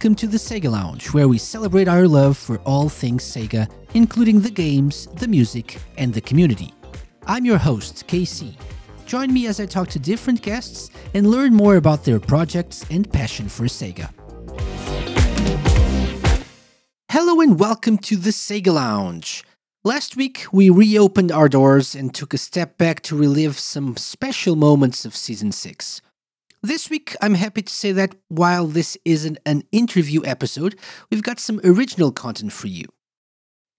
Welcome to the Sega Lounge, where we celebrate our love for all things Sega, including the games, the music, and the community. I'm your host, KC. Join me as I talk to different guests and learn more about their projects and passion for Sega. Hello and welcome to the Sega Lounge. Last week, we reopened our doors and took a step back to relive some special moments of Season 6. This week, I'm happy to say that while this isn't an interview episode, we've got some original content for you.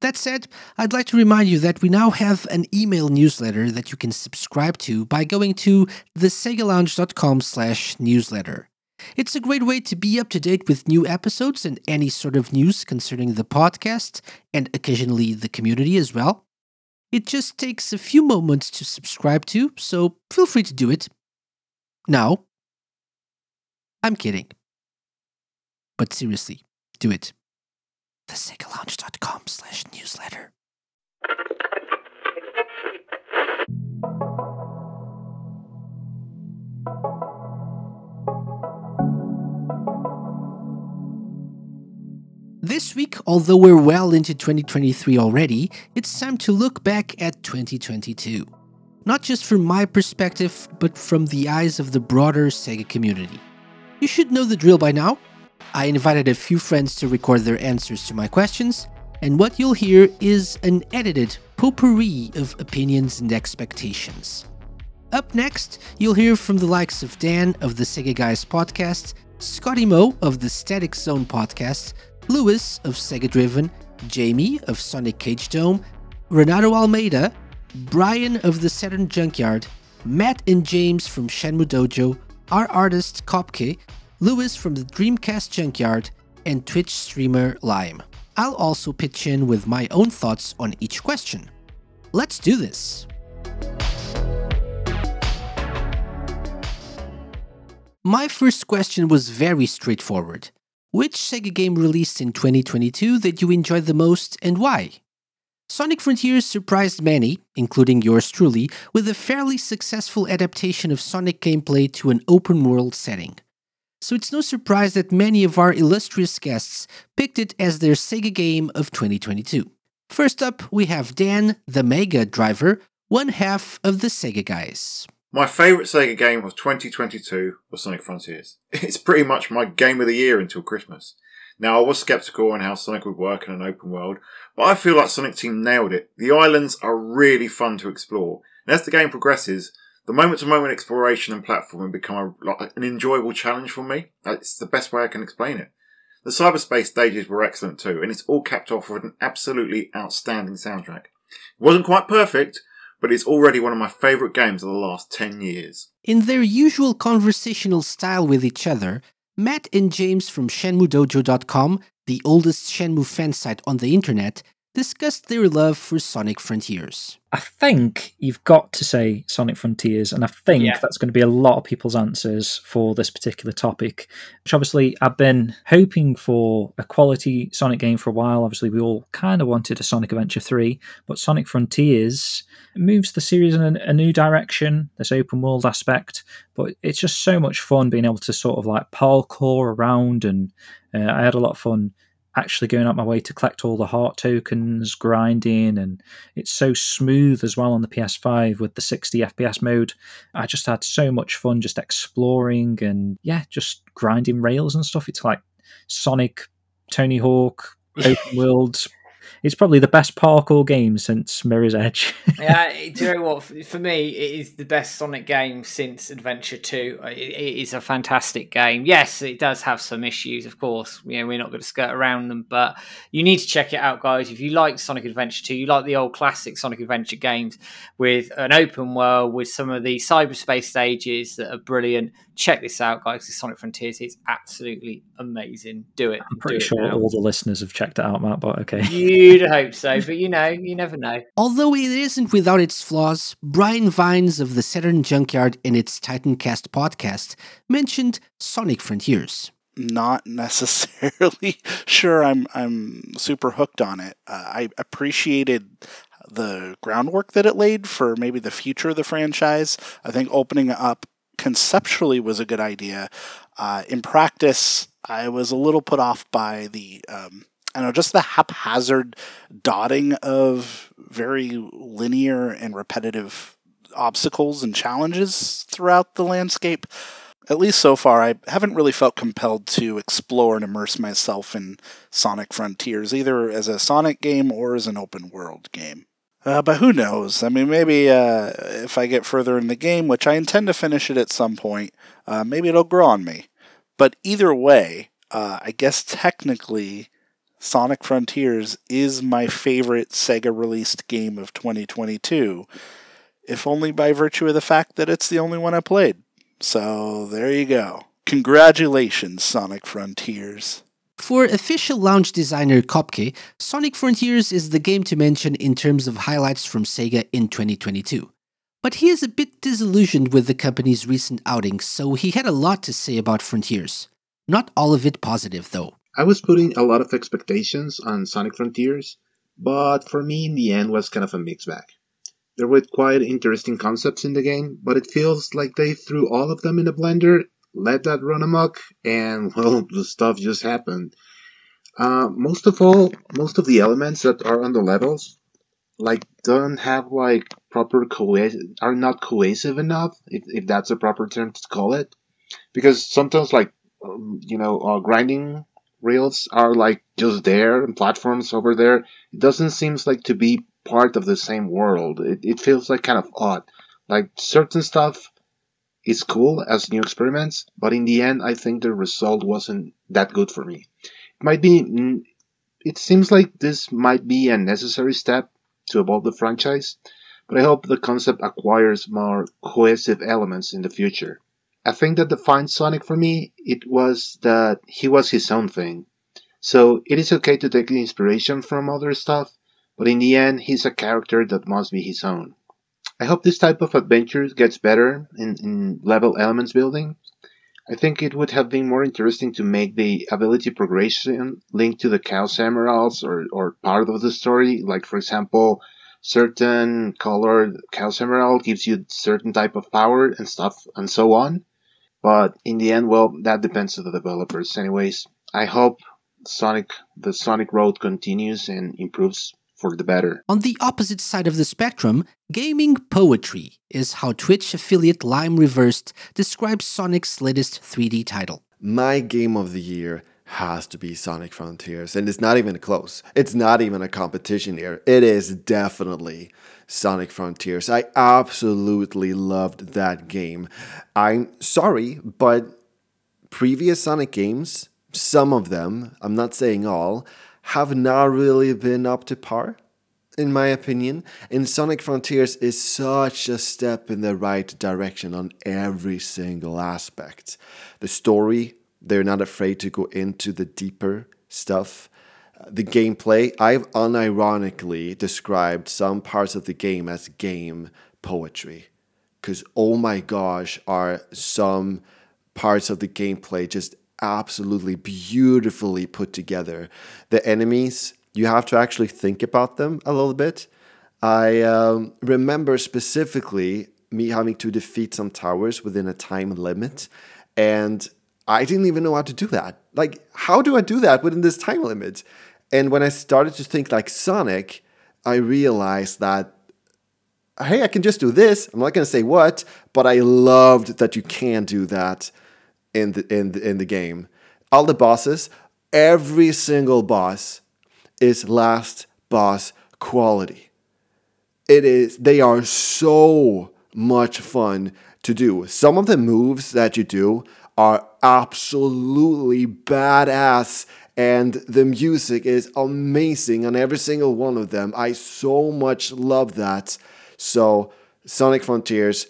That said, I'd like to remind you that we now have an email newsletter that you can subscribe to by going to thesegalounge.com slash newsletter. It's a great way to be up to date with new episodes and any sort of news concerning the podcast and occasionally the community as well. It just takes a few moments to subscribe to, so feel free to do it. Now, I'm kidding. But seriously, do it. TheSegaLounge.com slash newsletter. This week, although we're well into 2023 already, it's time to look back at 2022. Not just from my perspective, but from the eyes of the broader Sega community. You should know the drill by now. I invited a few friends to record their answers to my questions, and what you'll hear is an edited potpourri of opinions and expectations. Up next, you'll hear from the likes of Dan of the Sega Guys podcast, ScottyMo of the Static Zone podcast, Lewis of Sega Driven, Jamie of Sonic Cage Dome, Renato Almeida, Brian of the Saturn Junkyard, Matt and James from Shenmue Dojo, our artist Kopke, Lewis from the Dreamcast Junkyard, and Twitch streamer Lime. I'll also pitch in with my own thoughts on each question. Let's do this! My first question was very straightforward. Which Sega game released in 2022 that you enjoyed the most and why? Sonic Frontiers surprised many, including yours truly, with a fairly successful adaptation of Sonic gameplay to an open world setting. So it's no surprise that many of our illustrious guests picked it as their Sega game of 2022. First up, we have Dan, the Mega Driver, one half of the Sega guys. My favourite Sega game of 2022 was Sonic Frontiers. It's pretty much my game of the year until Christmas. Now, I was skeptical on how Sonic would work in an open world, but I feel like Sonic Team nailed it. The islands are really fun to explore, and as the game progresses, the moment-to-moment exploration and platforming become a, like, an enjoyable challenge for me. It's the best way I can explain it. The cyberspace stages were excellent too, and it's all capped off with an absolutely outstanding soundtrack. It wasn't quite perfect, but it's already one of my favourite games of the last 10 years. In their usual conversational style with each other, Matt and James from ShenmueDojo.com, the oldest Shenmue fan site on the internet, discussed their love for Sonic Frontiers. I think you've got to say Sonic Frontiers, and I think yeah. that's going to be a lot of people's answers for this particular topic. Which obviously I've been hoping for a quality Sonic game for a while. Obviously, we all kind of wanted a Sonic Adventure 3, but Sonic Frontiers moves the series in a, a new direction, this open world aspect, but it's just so much fun being able to sort of like parkour around, and uh, I had a lot of fun actually going out my way to collect all the heart tokens, grinding, and it's so smooth as well on the PS5 with the 60 FPS mode. I just had so much fun just exploring and yeah, just grinding rails and stuff. It's like Sonic, Tony Hawk, open world it's probably the best parkour game since Mirror's Edge. yeah, do you know what? For me, it is the best Sonic game since Adventure Two. It is a fantastic game. Yes, it does have some issues, of course. You know, we're not going to skirt around them, but you need to check it out, guys. If you like Sonic Adventure Two, you like the old classic Sonic Adventure games with an open world with some of the cyberspace stages that are brilliant check this out, guys. This Sonic Frontiers is absolutely amazing. Do it. I'm pretty it sure now. all the listeners have checked it out, Matt. But okay, you'd hope so, but you know, you never know. Although it isn't without its flaws, Brian Vines of the Saturn Junkyard in its Titancast podcast mentioned Sonic Frontiers. Not necessarily sure. I'm I'm super hooked on it. Uh, I appreciated the groundwork that it laid for maybe the future of the franchise. I think opening up conceptually was a good idea. Uh, in practice, I was a little put off by the um, I don't know, just the haphazard dotting of very linear and repetitive obstacles and challenges throughout the landscape. At least so far, I haven't really felt compelled to explore and immerse myself in Sonic Frontiers, either as a Sonic game or as an open world game. Uh, but who knows? I mean, maybe uh, if I get further in the game, which I intend to finish it at some point, uh, maybe it'll grow on me. But either way, uh, I guess technically Sonic Frontiers is my favorite Sega released game of 2022, if only by virtue of the fact that it's the only one I played. So there you go. Congratulations, Sonic Frontiers. For official launch designer Kopke, Sonic Frontiers is the game to mention in terms of highlights from Sega in 2022. But he is a bit disillusioned with the company's recent outings, so he had a lot to say about Frontiers. Not all of it positive, though. I was putting a lot of expectations on Sonic Frontiers, but for me in the end was kind of a mixed bag. There were quite interesting concepts in the game, but it feels like they threw all of them in a blender, let that run amok, and well, the stuff just happened. Uh, most of all, most of the elements that are on the levels, like, don't have like proper cohesive, are not cohesive enough, if, if that's a proper term to call it. Because sometimes, like, um, you know, uh, grinding rails are like just there and platforms over there. It doesn't seem like to be part of the same world. It, it feels like kind of odd. Like certain stuff is cool as new experiments, but in the end, I think the result wasn't that good for me. It might be, it seems like this might be a necessary step to evolve the franchise, but I hope the concept acquires more cohesive elements in the future. I think that defined Sonic for me, it was that he was his own thing. So it is okay to take inspiration from other stuff, but in the end, he's a character that must be his own. I hope this type of adventure gets better in, in level elements building. I think it would have been more interesting to make the ability progression linked to the Chaos Emeralds or, or part of the story. Like, for example, certain colored Chaos Emerald gives you certain type of power and stuff and so on. But in the end, well, that depends on the developers. Anyways, I hope Sonic, the Sonic Road continues and improves for the better. On the opposite side of the spectrum, gaming poetry is how Twitch affiliate Lime Reversed describes Sonic's latest 3D title. My game of the year has to be Sonic Frontiers, and it's not even close. It's not even a competition here. It is definitely Sonic Frontiers. I absolutely loved that game. I'm sorry, but previous Sonic games, some of them, I'm not saying all, have not really been up to par, in my opinion. And Sonic Frontiers is such a step in the right direction on every single aspect. The story, they're not afraid to go into the deeper stuff the gameplay, I've unironically described some parts of the game as game poetry. Because, oh my gosh, are some parts of the gameplay just absolutely beautifully put together. The enemies, you have to actually think about them a little bit. I um, remember specifically me having to defeat some towers within a time limit, and I didn't even know how to do that. Like, how do I do that within this time limit? And when I started to think like Sonic, I realized that hey, I can just do this. I'm not going to say what, but I loved that you can do that in the in the, in the game. All the bosses, every single boss is last boss quality. It is they are so much fun to do. Some of the moves that you do are absolutely badass and the music is amazing on every single one of them. I so much love that. So, Sonic Frontiers,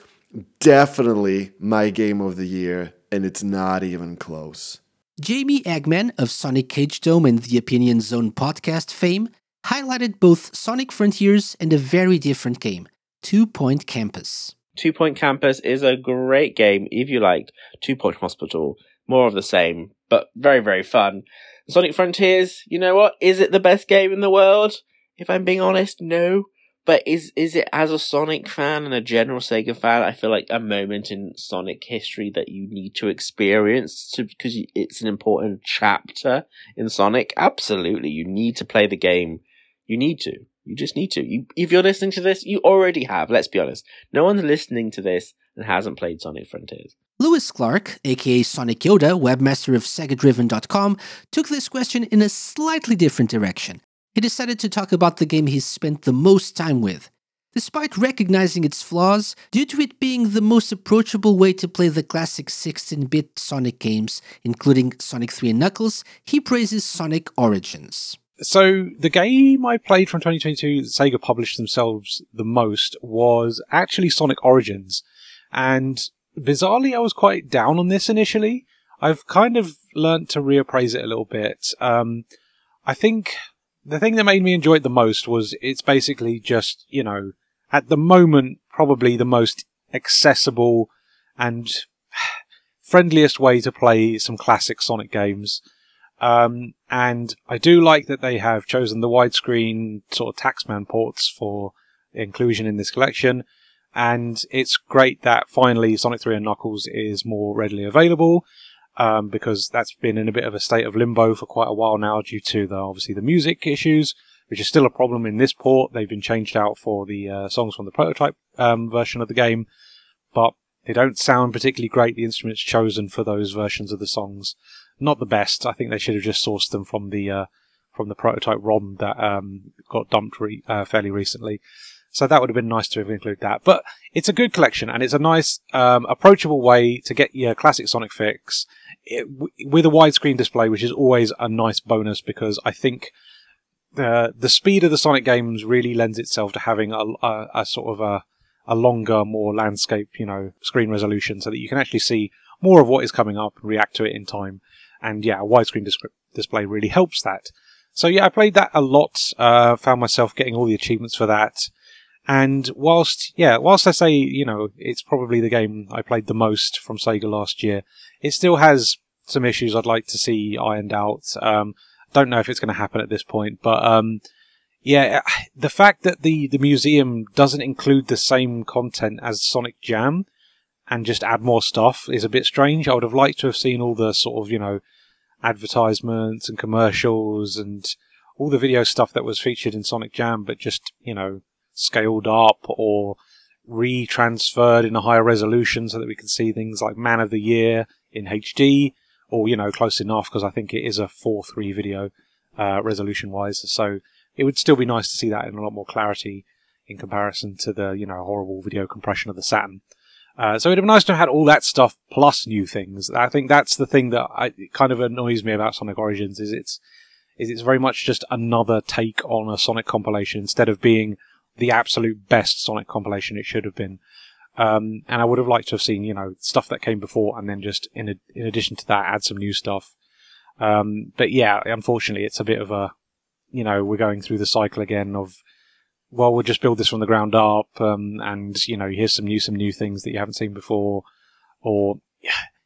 definitely my game of the year, and it's not even close. Jamie Egge Mann of Sonic Cage Dome and the Opinion Zone podcast fame highlighted both Sonic Frontiers and a very different game, Two Point Campus. Two Point Campus is a great game if you liked Two Point Hospital. More of the same, but very, very fun. Sonic Frontiers, you know what? Is it the best game in the world? If I'm being honest, no. But is is it as a Sonic fan and a general Sega fan? I feel like a moment in Sonic history that you need to experience because it's an important chapter in Sonic. Absolutely, you need to play the game. You need to. You just need to. You, if you're listening to this, you already have. Let's be honest. No one's listening to this and hasn't played Sonic Frontiers. Lewis Clark, aka Sonic Yoda, webmaster of SegaDriven.com, took this question in a slightly different direction he decided to talk about the game he's spent the most time with. Despite recognizing its flaws, due to it being the most approachable way to play the classic 16 bit Sonic games, including Sonic 3 and Knuckles, he praises Sonic Origins. So, the game I played from 2022 that Sega published themselves the most was actually Sonic Origins. And bizarrely, I was quite down on this initially. I've kind of learnt to reappraise it a little bit. Um, I think the thing that made me enjoy it the most was it's basically just, you know, at the moment, probably the most accessible and friendliest way to play some classic Sonic games. Um, and I do like that they have chosen the widescreen sort of Taxman ports for inclusion in this collection. And it's great that finally Sonic 3 and Knuckles is more readily available um, because that's been in a bit of a state of limbo for quite a while now due to the obviously the music issues, which is still a problem in this port. They've been changed out for the uh, songs from the prototype um, version of the game, but they don't sound particularly great. The instruments chosen for those versions of the songs, not the best. I think they should have just sourced them from the uh, from the prototype ROM that um, got dumped re- uh, fairly recently. So that would have been nice to have included that. But it's a good collection and it's a nice, um, approachable way to get your classic Sonic fix it, with a widescreen display, which is always a nice bonus because I think the the speed of the Sonic games really lends itself to having a, a, a sort of a, a longer, more landscape, you know, screen resolution so that you can actually see more of what is coming up and react to it in time. And yeah, a widescreen dis- display really helps that. So yeah, I played that a lot. Uh, found myself getting all the achievements for that. And whilst, yeah, whilst I say, you know, it's probably the game I played the most from Sega last year, it still has some issues I'd like to see ironed out. Um, don't know if it's going to happen at this point, but, um, yeah, the fact that the, the museum doesn't include the same content as Sonic Jam and just add more stuff is a bit strange. I would have liked to have seen all the sort of, you know, advertisements and commercials and all the video stuff that was featured in Sonic Jam, but just, you know, scaled up or retransferred in a higher resolution so that we can see things like Man of the Year in HD or, you know, close enough because I think it is a 4 3 video uh, resolution wise. So it would still be nice to see that in a lot more clarity in comparison to the, you know, horrible video compression of the Saturn. Uh, so it'd be nice to have had all that stuff plus new things. I think that's the thing that I, kind of annoys me about Sonic Origins is it's is it's very much just another take on a Sonic compilation instead of being the absolute best Sonic compilation it should have been. Um, and I would have liked to have seen, you know, stuff that came before and then just in, a, in addition to that, add some new stuff. Um, but yeah, unfortunately, it's a bit of a, you know, we're going through the cycle again of, well, we'll just build this from the ground up, um, and, you know, here's some new, some new things that you haven't seen before. Or,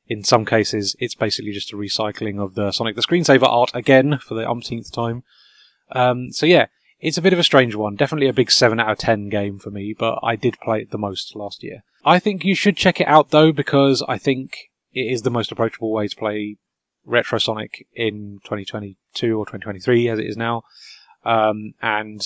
in some cases, it's basically just a recycling of the Sonic the Screensaver art again for the umpteenth time. Um, so yeah, it's a bit of a strange one. Definitely a big 7 out of 10 game for me, but I did play it the most last year. I think you should check it out though, because I think it is the most approachable way to play Retro Sonic in 2022 or 2023 as it is now. Um, and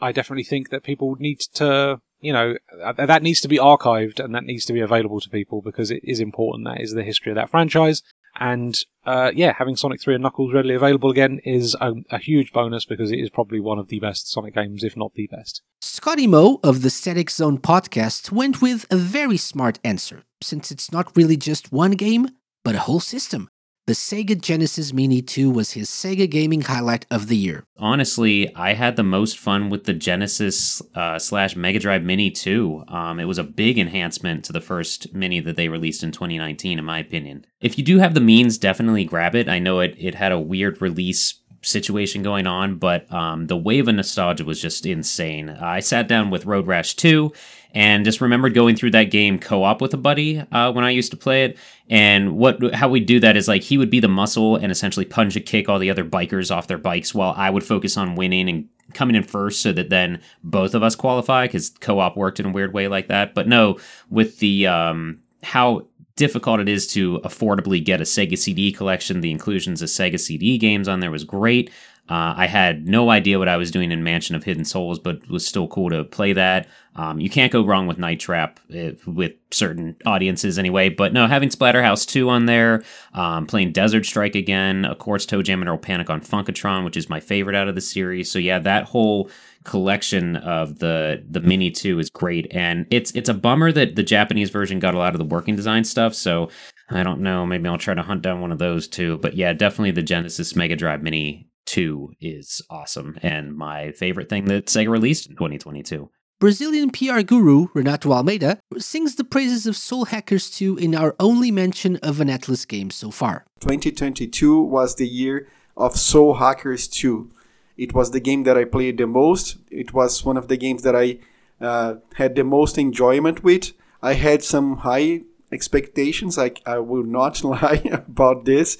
I definitely think that people need to, you know, that needs to be archived and that needs to be available to people because it is important. That is the history of that franchise. And uh, yeah, having Sonic 3 and Knuckles readily available again is a, a, huge bonus because it is probably one of the best Sonic games, if not the best. ScottyMo of the Static Zone podcast went with a very smart answer, since it's not really just one game, but a whole system. The Sega Genesis Mini 2 was his Sega gaming highlight of the year. Honestly, I had the most fun with the Genesis uh, slash Mega Drive Mini 2. Um, it was a big enhancement to the first Mini that they released in 2019, in my opinion. If you do have the means, definitely grab it. I know it, it had a weird release situation going on, but um, the wave of nostalgia was just insane. I sat down with Road Rash 2 and just remembered going through that game co-op with a buddy uh, when I used to play it. And what how we do that is like he would be the muscle and essentially punch and kick all the other bikers off their bikes while I would focus on winning and coming in first so that then both of us qualify because co-op worked in a weird way like that. But no, with the um, how difficult it is to affordably get a Sega CD collection. The inclusions of Sega CD games on there was great. Uh, I had no idea what I was doing in Mansion of Hidden Souls, but it was still cool to play that. Um, you can't go wrong with Night Trap if, with certain audiences anyway. But no, having Splatterhouse 2 on there, um, playing Desert Strike again, of course, ToeJam and Earl Panic on Funkatron, which is my favorite out of the series. So yeah, that whole collection of the the Mini 2 is great. And it's it's a bummer that the Japanese version got a lot of the working design stuff. So I don't know. Maybe I'll try to hunt down one of those too. But yeah, definitely the Genesis Mega Drive Mini 2 is awesome and my favorite thing that Sega released in 2022. Brazilian PR guru Renato Almeida sings the praises of Soul Hackers 2 in our only mention of an Atlus game so far. 2022 was the year of Soul Hackers 2. It was the game that I played the most. It was one of the games that I uh, had the most enjoyment with. I had some high expectations. I, I will not lie about this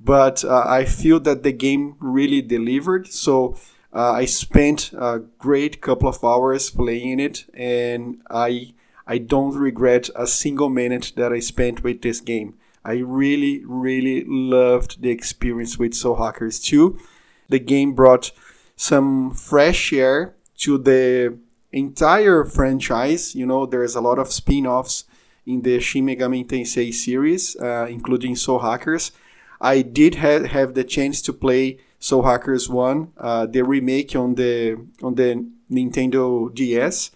but uh, I feel that the game really delivered. So uh, I spent a great couple of hours playing it, and I I don't regret a single minute that I spent with this game. I really, really loved the experience with Soul Hackers 2. The game brought some fresh air to the entire franchise. You know, there's a lot of spin offs in the Shin Megami Tensei series, uh, including Soul Hackers. I did ha- have the chance to play Soul Hackers One, uh, the remake on the on the Nintendo DS,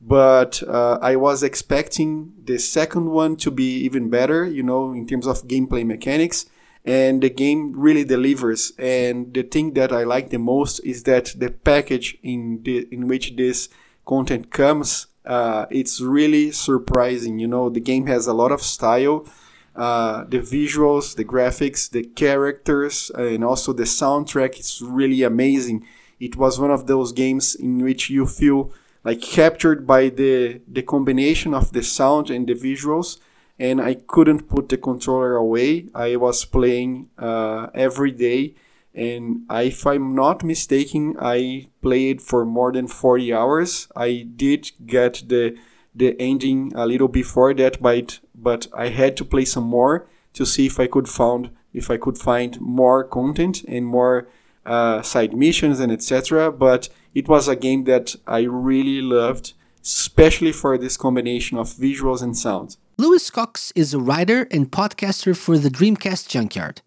but uh, I was expecting the second one to be even better. You know, in terms of gameplay mechanics, and the game really delivers. And the thing that I like the most is that the package in the in which this content comes, uh, it's really surprising. You know, the game has a lot of style uh, the visuals, the graphics, the characters, and also the soundtrack is really amazing. It was one of those games in which you feel like captured by the the combination of the sound and the visuals, and I couldn't put the controller away. I was playing uh, every day, and if I'm not mistaken, I played for more than 40 hours. I did get the the ending a little before that, but but I had to play some more to see if I could found if I could find more content and more uh, side missions and etc. But it was a game that I really loved, especially for this combination of visuals and sound. Lewis Cox is a writer and podcaster for the Dreamcast Junkyard.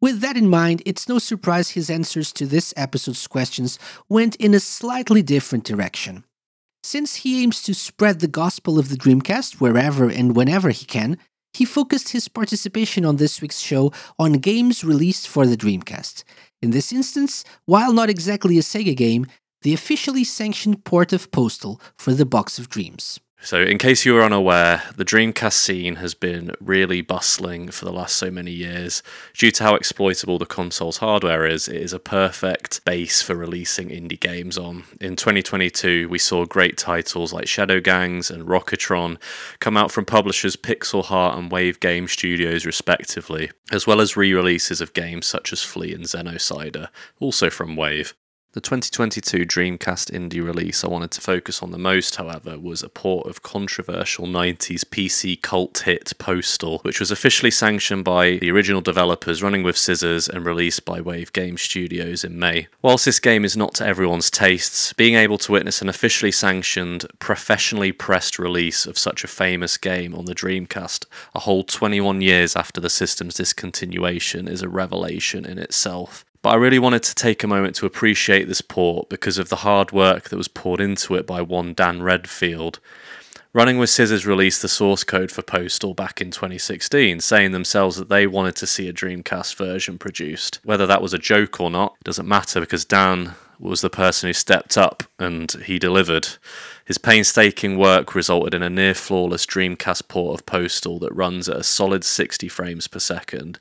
With that in mind, it's no surprise his answers to this episode's questions went in a slightly different direction. Since he aims to spread the gospel of the Dreamcast wherever and whenever he can, he focused his participation on this week's show on games released for the Dreamcast. In this instance, while not exactly a Sega game, the officially sanctioned port of Postal for the Box of Dreams. So, in case you were unaware, the Dreamcast scene has been really bustling for the last so many years. Due to how exploitable the console's hardware is, it is a perfect base for releasing indie games on. In 2022, we saw great titles like Shadow Gangs and Rocketron come out from publishers Pixel Heart and Wave Game Studios, respectively, as well as re releases of games such as Flee and Xenocider, also from Wave. The 2022 Dreamcast indie release I wanted to focus on the most, however, was a port of controversial 90s PC cult hit Postal, which was officially sanctioned by the original developers running with Scissors and released by Wave Game Studios in May. Whilst this game is not to everyone's tastes, being able to witness an officially sanctioned, professionally pressed release of such a famous game on the Dreamcast a whole 21 years after the system's discontinuation is a revelation in itself. But I really wanted to take a moment to appreciate this port because of the hard work that was poured into it by one Dan Redfield. Running with Scissors released the source code for Postal back in 2016, saying themselves that they wanted to see a Dreamcast version produced. Whether that was a joke or not, doesn't matter because Dan was the person who stepped up and he delivered. His painstaking work resulted in a near flawless Dreamcast port of Postal that runs at a solid 60 frames per second.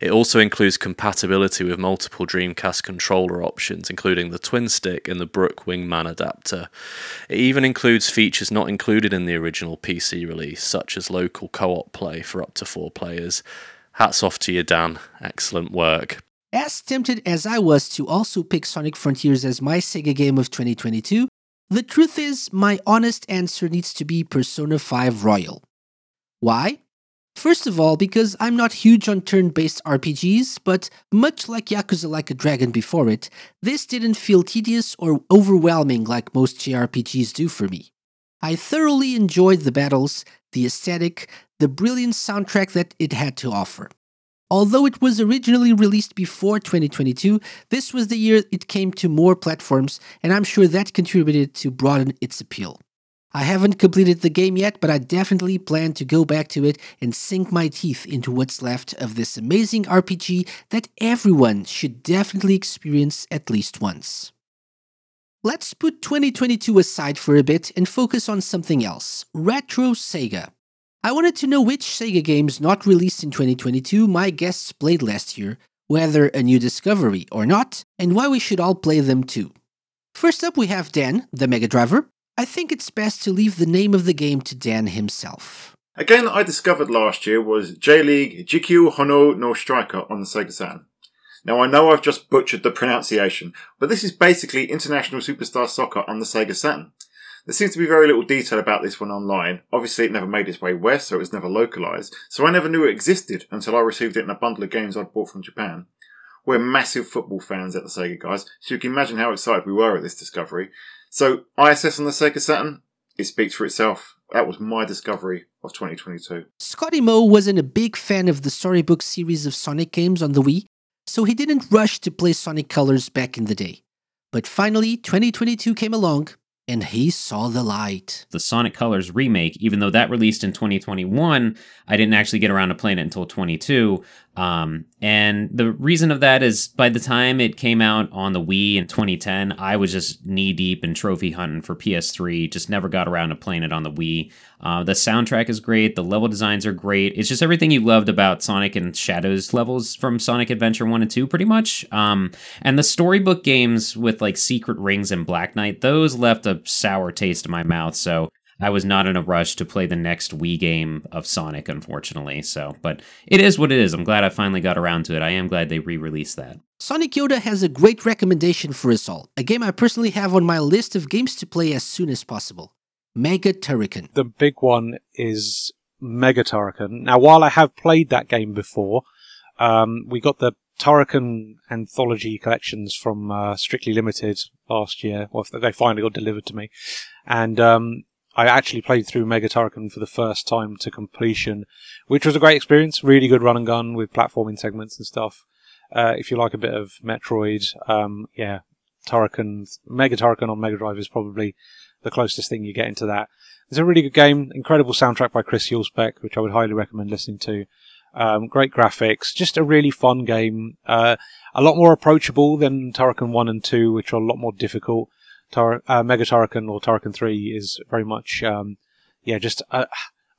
It also includes compatibility with multiple Dreamcast controller options, including the Twin Stick and the Brook Wingman adapter. It even includes features not included in the original PC release, such as local co op play for up to four players. Hats off to you, Dan. Excellent work. As tempted as I was to also pick Sonic Frontiers as my Sega game of 2022, the truth is, my honest answer needs to be Persona 5 Royal. Why? First of all, because I'm not huge on turn based RPGs, but much like Yakuza Like a Dragon before it, this didn't feel tedious or overwhelming like most JRPGs do for me. I thoroughly enjoyed the battles, the aesthetic, the brilliant soundtrack that it had to offer. Although it was originally released before 2022, this was the year it came to more platforms, and I'm sure that contributed to broaden its appeal. I haven't completed the game yet, but I definitely plan to go back to it and sink my teeth into what's left of this amazing RPG that everyone should definitely experience at least once. Let's put 2022 aside for a bit and focus on something else Retro Sega. I wanted to know which Sega games not released in 2022 my guests played last year, whether a new discovery or not, and why we should all play them too. First up, we have Dan, the Mega Driver. I think it's best to leave the name of the game to Dan himself. A game that I discovered last year was J League Jikyu Hono no Striker on the Sega Saturn. Now I know I've just butchered the pronunciation, but this is basically International Superstar Soccer on the Sega Saturn. There seems to be very little detail about this one online. Obviously, it never made its way west, so it was never localized. So I never knew it existed until I received it in a bundle of games I'd bought from Japan. We're massive football fans at the Sega guys, so you can imagine how excited we were at this discovery. So ISS on the Sega Saturn, it speaks for itself. That was my discovery of 2022. ScottyMo wasn't a big fan of the storybook series of Sonic games on the Wii, so he didn't rush to play Sonic Colors back in the day. But finally, 2022 came along, and he saw the light. The Sonic Colors remake, even though that released in 2021, I didn't actually get around to playing it until 22. Um, and the reason of that is by the time it came out on the Wii in 2010, I was just knee deep in trophy hunting for PS3. Just never got around to playing it on the Wii. Uh, the soundtrack is great. The level designs are great. It's just everything you loved about Sonic and Shadows levels from Sonic Adventure 1 and 2, pretty much. Um, and the storybook games with like Secret Rings and Black Knight, those left a sour taste in my mouth. So I was not in a rush to play the next Wii game of Sonic, unfortunately. So, but it is what it is. I'm glad I finally got around to it. I am glad they re released that. Sonic Yoda has a great recommendation for us all, a game I personally have on my list of games to play as soon as possible Mega Turrican. The big one is Mega Turrican. Now, while I have played that game before, um, we got the Turrican anthology collections from uh, Strictly Limited last year. Well, they finally got delivered to me, and um, I actually played through Mega Turrican for the first time to completion, which was a great experience. Really good run and gun with platforming segments and stuff. Uh, if you like a bit of Metroid, um, yeah, Turrican, Mega Turrican on Mega Drive is probably the closest thing you get into that. It's a really good game, incredible soundtrack by Chris Huelsbeck, which I would highly recommend listening to. Um, great graphics, just a really fun game. Uh, a lot more approachable than Turrican 1 and 2, which are a lot more difficult. Tar- uh, Mega Turrican or Turrican 3 is very much, um, yeah, just a,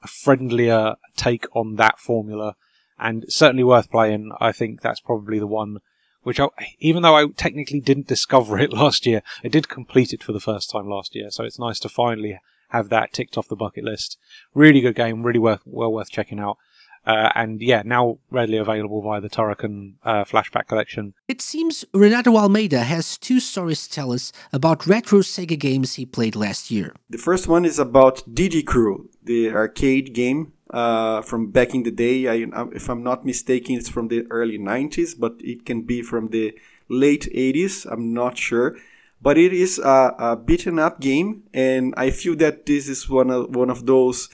a, friendlier take on that formula and certainly worth playing. I think that's probably the one which I, even though I technically didn't discover it last year, I did complete it for the first time last year. So it's nice to finally have that ticked off the bucket list. Really good game, really worth, well worth checking out. Uh, and yeah, now readily available via the Turrican uh, Flashback Collection. It seems Renato Almeida has two stories to tell us about retro Sega games he played last year. The first one is about D. D. Crew, the arcade game uh, from back in the day. I, if I'm not mistaken, it's from the early 90s, but it can be from the late 80s. I'm not sure. But it is a, a beaten up game, and I feel that this is one of, one of those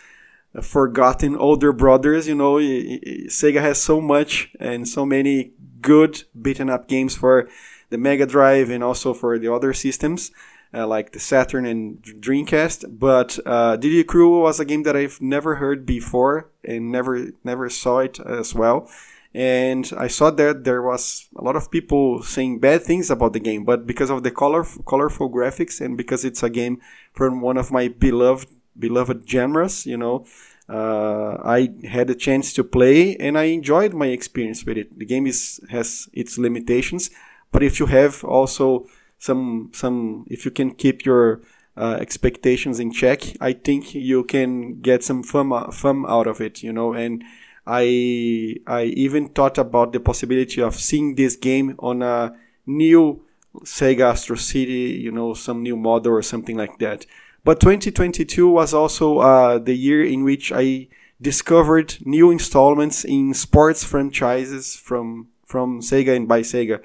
forgotten older brothers. You know, Sega has so much and so many good beaten up games for the Mega Drive and also for the other systems. Uh, like the Saturn and Dreamcast, but uh, D. D. Crew was a game that I've never heard before and never never saw it as well. and I saw that there was a lot of people saying bad things about the game, but because of the color, colorful graphics and because it's a game from one of my beloved beloved genres, you know, uh, I had a chance to play and I enjoyed my experience with it. The game is has its limitations, but if you have also some some if you can keep your uh, expectations in check, I think you can get some fun fun out of it, you know, and I I even thought about the possibility of seeing this game on a new Sega Astro City, you know, some new model or something like that. But 2022 was also uh, the year in which I discovered new installments in sports franchises from from Sega and by Sega.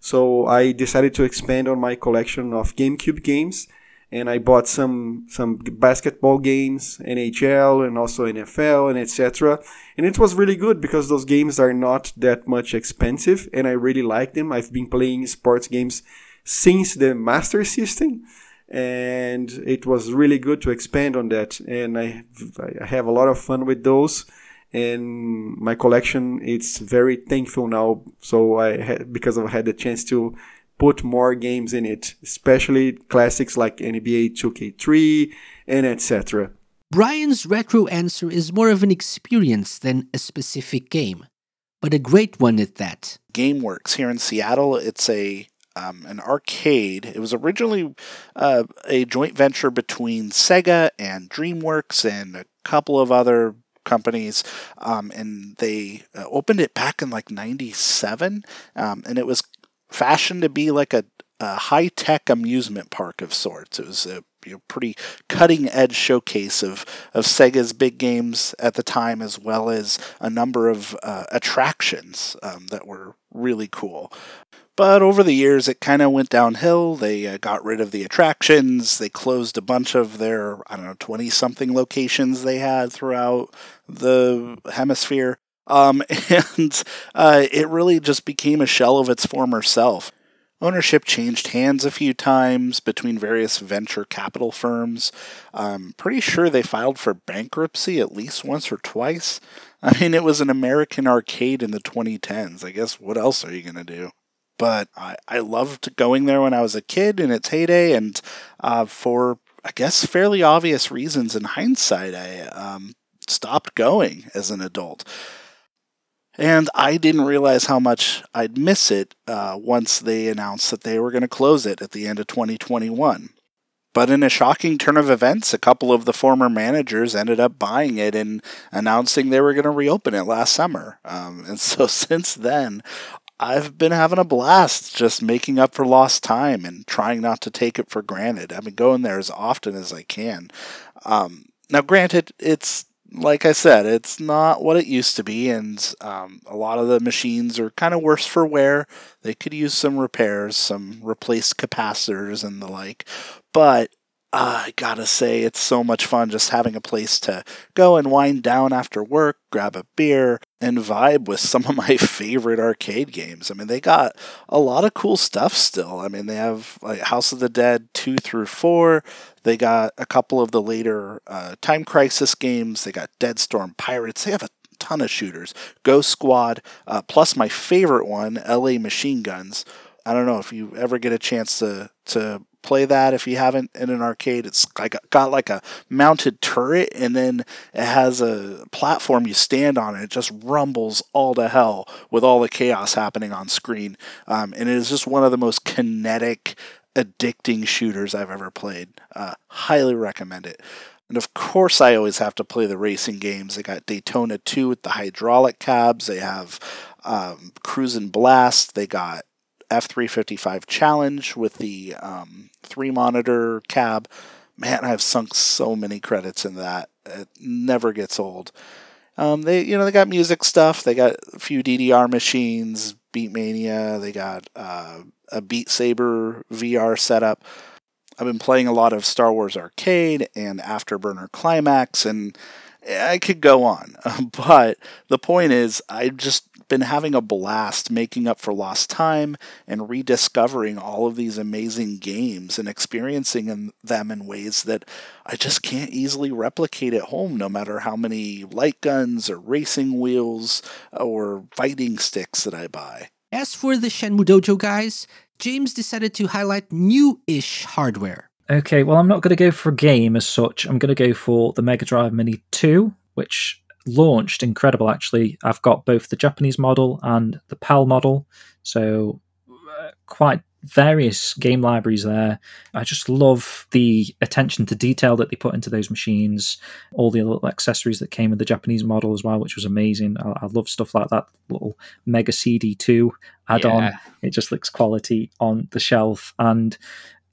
So I decided to expand on my collection of GameCube games and I bought some some basketball games, NHL and also NFL and etc. And it was really good because those games are not that much expensive and I really like them. I've been playing sports games since the Master System and it was really good to expand on that and I I have a lot of fun with those and my collection it's very thankful now so I had because I had the chance to put more games in it, especially classics like NBA 2K3 and etc. Brian's retro answer is more of an experience than a specific game, but a great one at that. GameWorks here in Seattle, it's a um, an arcade. It was originally uh, a joint venture between Sega and DreamWorks and a couple of other companies, um, and they uh, opened it back in like '97, um, and it was fashioned to be like a, a high tech amusement park of sorts. It was a you know, pretty cutting edge showcase of, of Sega's big games at the time, as well as a number of uh, attractions um, that were really cool. But over the years, it kind of went downhill. They uh, got rid of the attractions. They closed a bunch of their, I don't know, 20 something locations they had throughout the hemisphere. Um, and uh, it really just became a shell of its former self. Ownership changed hands a few times between various venture capital firms. I'm pretty sure they filed for bankruptcy at least once or twice. I mean, it was an American arcade in the 2010s. I guess what else are you going to do? But I, I loved going there when I was a kid in its heyday, and uh, for, I guess, fairly obvious reasons in hindsight, I um, stopped going as an adult. And I didn't realize how much I'd miss it uh, once they announced that they were going to close it at the end of 2021. But in a shocking turn of events, a couple of the former managers ended up buying it and announcing they were going to reopen it last summer. Um, and so since then, I've been having a blast just making up for lost time and trying not to take it for granted. I've been going there as often as I can. Um, now, granted, it's like I said, it's not what it used to be, and um, a lot of the machines are kind of worse for wear. They could use some repairs, some replaced capacitors and the like. But uh, I gotta say, it's so much fun just having a place to go and wind down after work, grab a beer, and vibe with some of my favorite arcade games. I mean, they got a lot of cool stuff still. I mean, they have like House of the Dead 2 through 4. They got a couple of the later uh, Time Crisis games. They got Dead Storm Pirates. They have a ton of shooters. Ghost Squad, uh, plus my favorite one, LA Machine Guns. I don't know if you ever get a chance to to play that if you haven't in an arcade. It's like got like a mounted turret, and then it has a platform you stand on, and it just rumbles all to hell with all the chaos happening on screen. Um, and it is just one of the most kinetic, addicting shooters I've ever played. Uh, highly recommend it. And of course, I always have to play the racing games. They got Daytona 2 with the hydraulic cabs. They have um, Cruis'n Blast. They got F355 Challenge with the um, three monitor cab. Man, I've sunk so many credits in that. It never gets old. Um, they, you know, they got music stuff. They got a few DDR machines, Beatmania. They got uh, a Beat Saber VR setup. I've been playing a lot of Star Wars Arcade and Afterburner Climax, and I could go on, but the point is, I've just been having a blast making up for lost time and rediscovering all of these amazing games and experiencing them in ways that I just can't easily replicate at home, no matter how many light guns or racing wheels or fighting sticks that I buy. As for the Shenmue Dojo guys, James decided to highlight new ish hardware. Okay, well, I'm not going to go for a game as such. I'm going to go for the Mega Drive Mini 2, which launched incredible, actually. I've got both the Japanese model and the PAL model, so uh, quite various game libraries there. I just love the attention to detail that they put into those machines, all the little accessories that came with the Japanese model as well, which was amazing. I, I love stuff like that little Mega CD2 add on. Yeah. It just looks quality on the shelf. And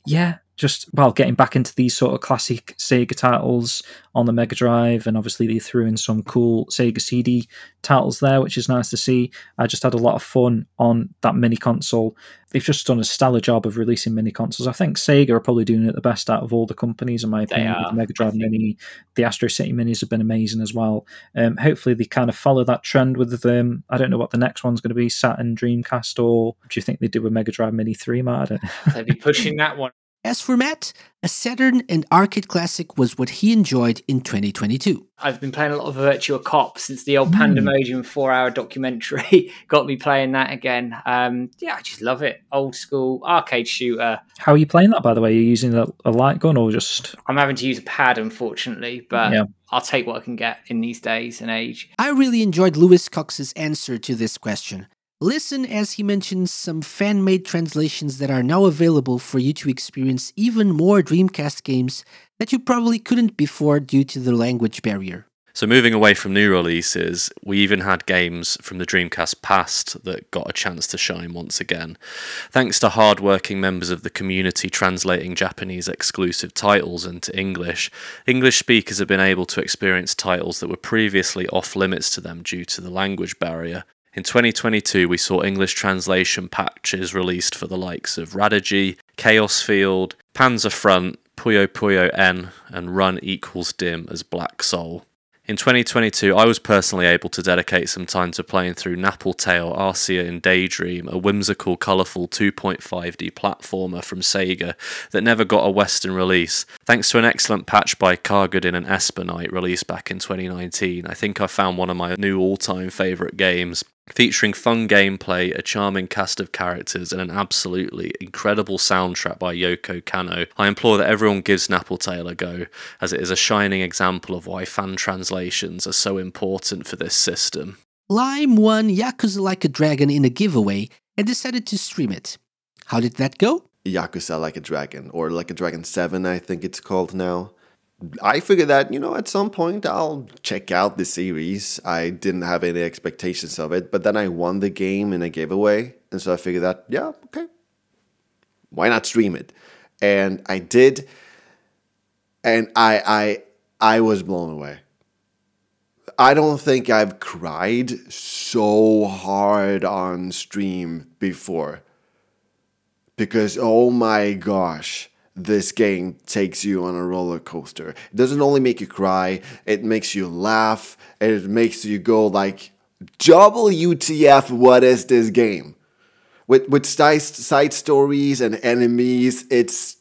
yeah, just well getting back into these sort of classic Sega titles on the Mega Drive, and obviously they threw in some cool Sega CD titles there, which is nice to see. I just had a lot of fun on that mini console. They've just done a stellar job of releasing mini consoles. I think Sega are probably doing it the best out of all the companies, in my opinion. The Mega Drive Mini, the Astro City Minis have been amazing as well. Um, hopefully they kind of follow that trend with them. I don't know what the next one's going to be, Saturn, Dreamcast, or do you think they do a Mega Drive Mini Three, Matt? I don't. They'd be pushing that one as for Matt, a Saturn and arcade classic was what he enjoyed in 2022. I've been playing a lot of Virtua Cop since the old mm. Pandemonium four hour documentary got me playing that again. Um, yeah, I just love it. Old school arcade shooter. How are you playing that, by the way? Are you using a, a light gun or just. I'm having to use a pad, unfortunately, but yeah. I'll take what I can get in these days and age. I really enjoyed Lewis Cox's answer to this question. Listen as he mentions some fan made translations that are now available for you to experience even more Dreamcast games that you probably couldn't before due to the language barrier. So, moving away from new releases, we even had games from the Dreamcast past that got a chance to shine once again. Thanks to hard-working members of the community translating Japanese exclusive titles into English, English speakers have been able to experience titles that were previously off limits to them due to the language barrier. In 2022, we saw English translation patches released for the likes of Radirgy, Chaos Field, Panzer Front, Puyo Puyo N, and Run equals Dim as Black Soul. In 2022, I was personally able to dedicate some time to playing through Napple Tale Arsia in Daydream, a whimsical, colourful 2.5D platformer from Sega that never got a Western release. Thanks to an excellent patch by Kargadin and Espenite released back in 2019, I think I found one of my new all time favourite games. Featuring fun gameplay, a charming cast of characters, and an absolutely incredible soundtrack by Yoko Kanno, I implore that everyone gives Napple Tale a go, as it is a shining example of why fan translations are so important for this system. Lime won Yakuza Like a Dragon in a giveaway and decided to stream it. How did that go? Yakuza Like a Dragon, or Like a Dragon 7, I think it's called now. I figured that, you know, at some point I'll check out the series. I didn't have any expectations of it, but then I won the game in a giveaway. And so I figured that, yeah, okay, why not stream it? And I did. And I, I, I was blown away. I don't think I've cried so hard on stream before. Because, oh my gosh this game takes you on a roller coaster. It doesn't only make you cry, it makes you laugh, and it makes you go like, WTF, what is this game? With with side, stories and enemies, it's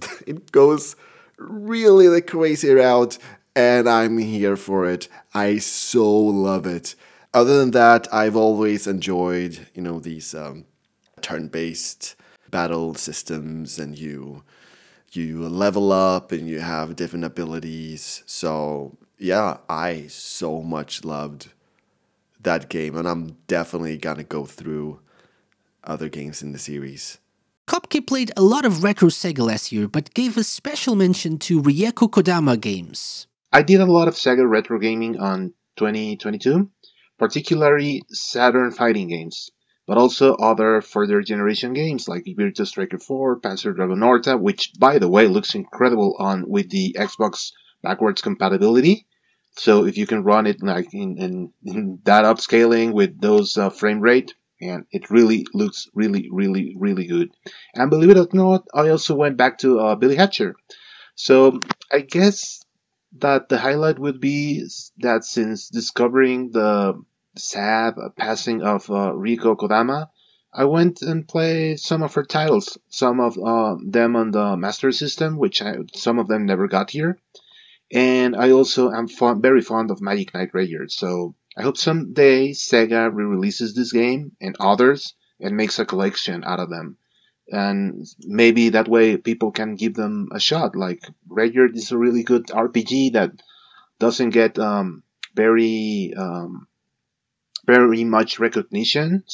it goes really the crazy route, and I'm here for it. I so love it. Other than that, I've always enjoyed, you know, these um, turn-based battle systems and you you level up and you have different abilities. So yeah, I so much loved that game and I'm definitely gonna go through other games in the series. Kopke played a lot of retro Sega last year, but gave a special mention to Rieko Kodama games. I did a lot of Sega retro gaming on 2022, particularly Saturn fighting games but also other further generation games like Virtua Striker 4, Panzer Dragoon Orta, which by the way looks incredible on with the Xbox backwards compatibility. So if you can run it like in, in, in that upscaling with those uh, frame rate, and it really looks really, really, really good. And believe it or not, I also went back to uh, Billy Hatcher. So I guess that the highlight would be that since discovering the sad passing of uh, Rieko Kodama, I went and played some of her titles, some of uh, them on the Master System, which I, some of them never got here. And I also am fond, very fond of Magic Knight Rayearth, so I hope someday Sega re-releases this game and others and makes a collection out of them. And maybe that way people can give them a shot. Like Rayearth is a really good RPG that doesn't get um, very um, very much recognition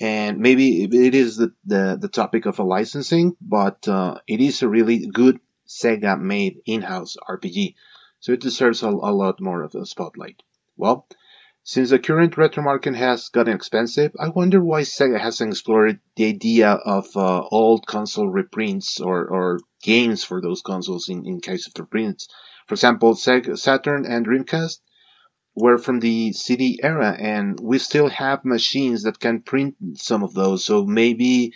and maybe it is the, the, the topic of a licensing, but uh, it is a really good Sega made in-house RPG, so it deserves a, a lot more of a spotlight. Well, since the current retro market has gotten expensive, I wonder why Sega hasn't explored the idea of uh, old console reprints or, or games for those consoles in, in case of reprints. For example, Sega, Saturn and Dreamcast were from the CD era, and we still have machines that can print some of those. So maybe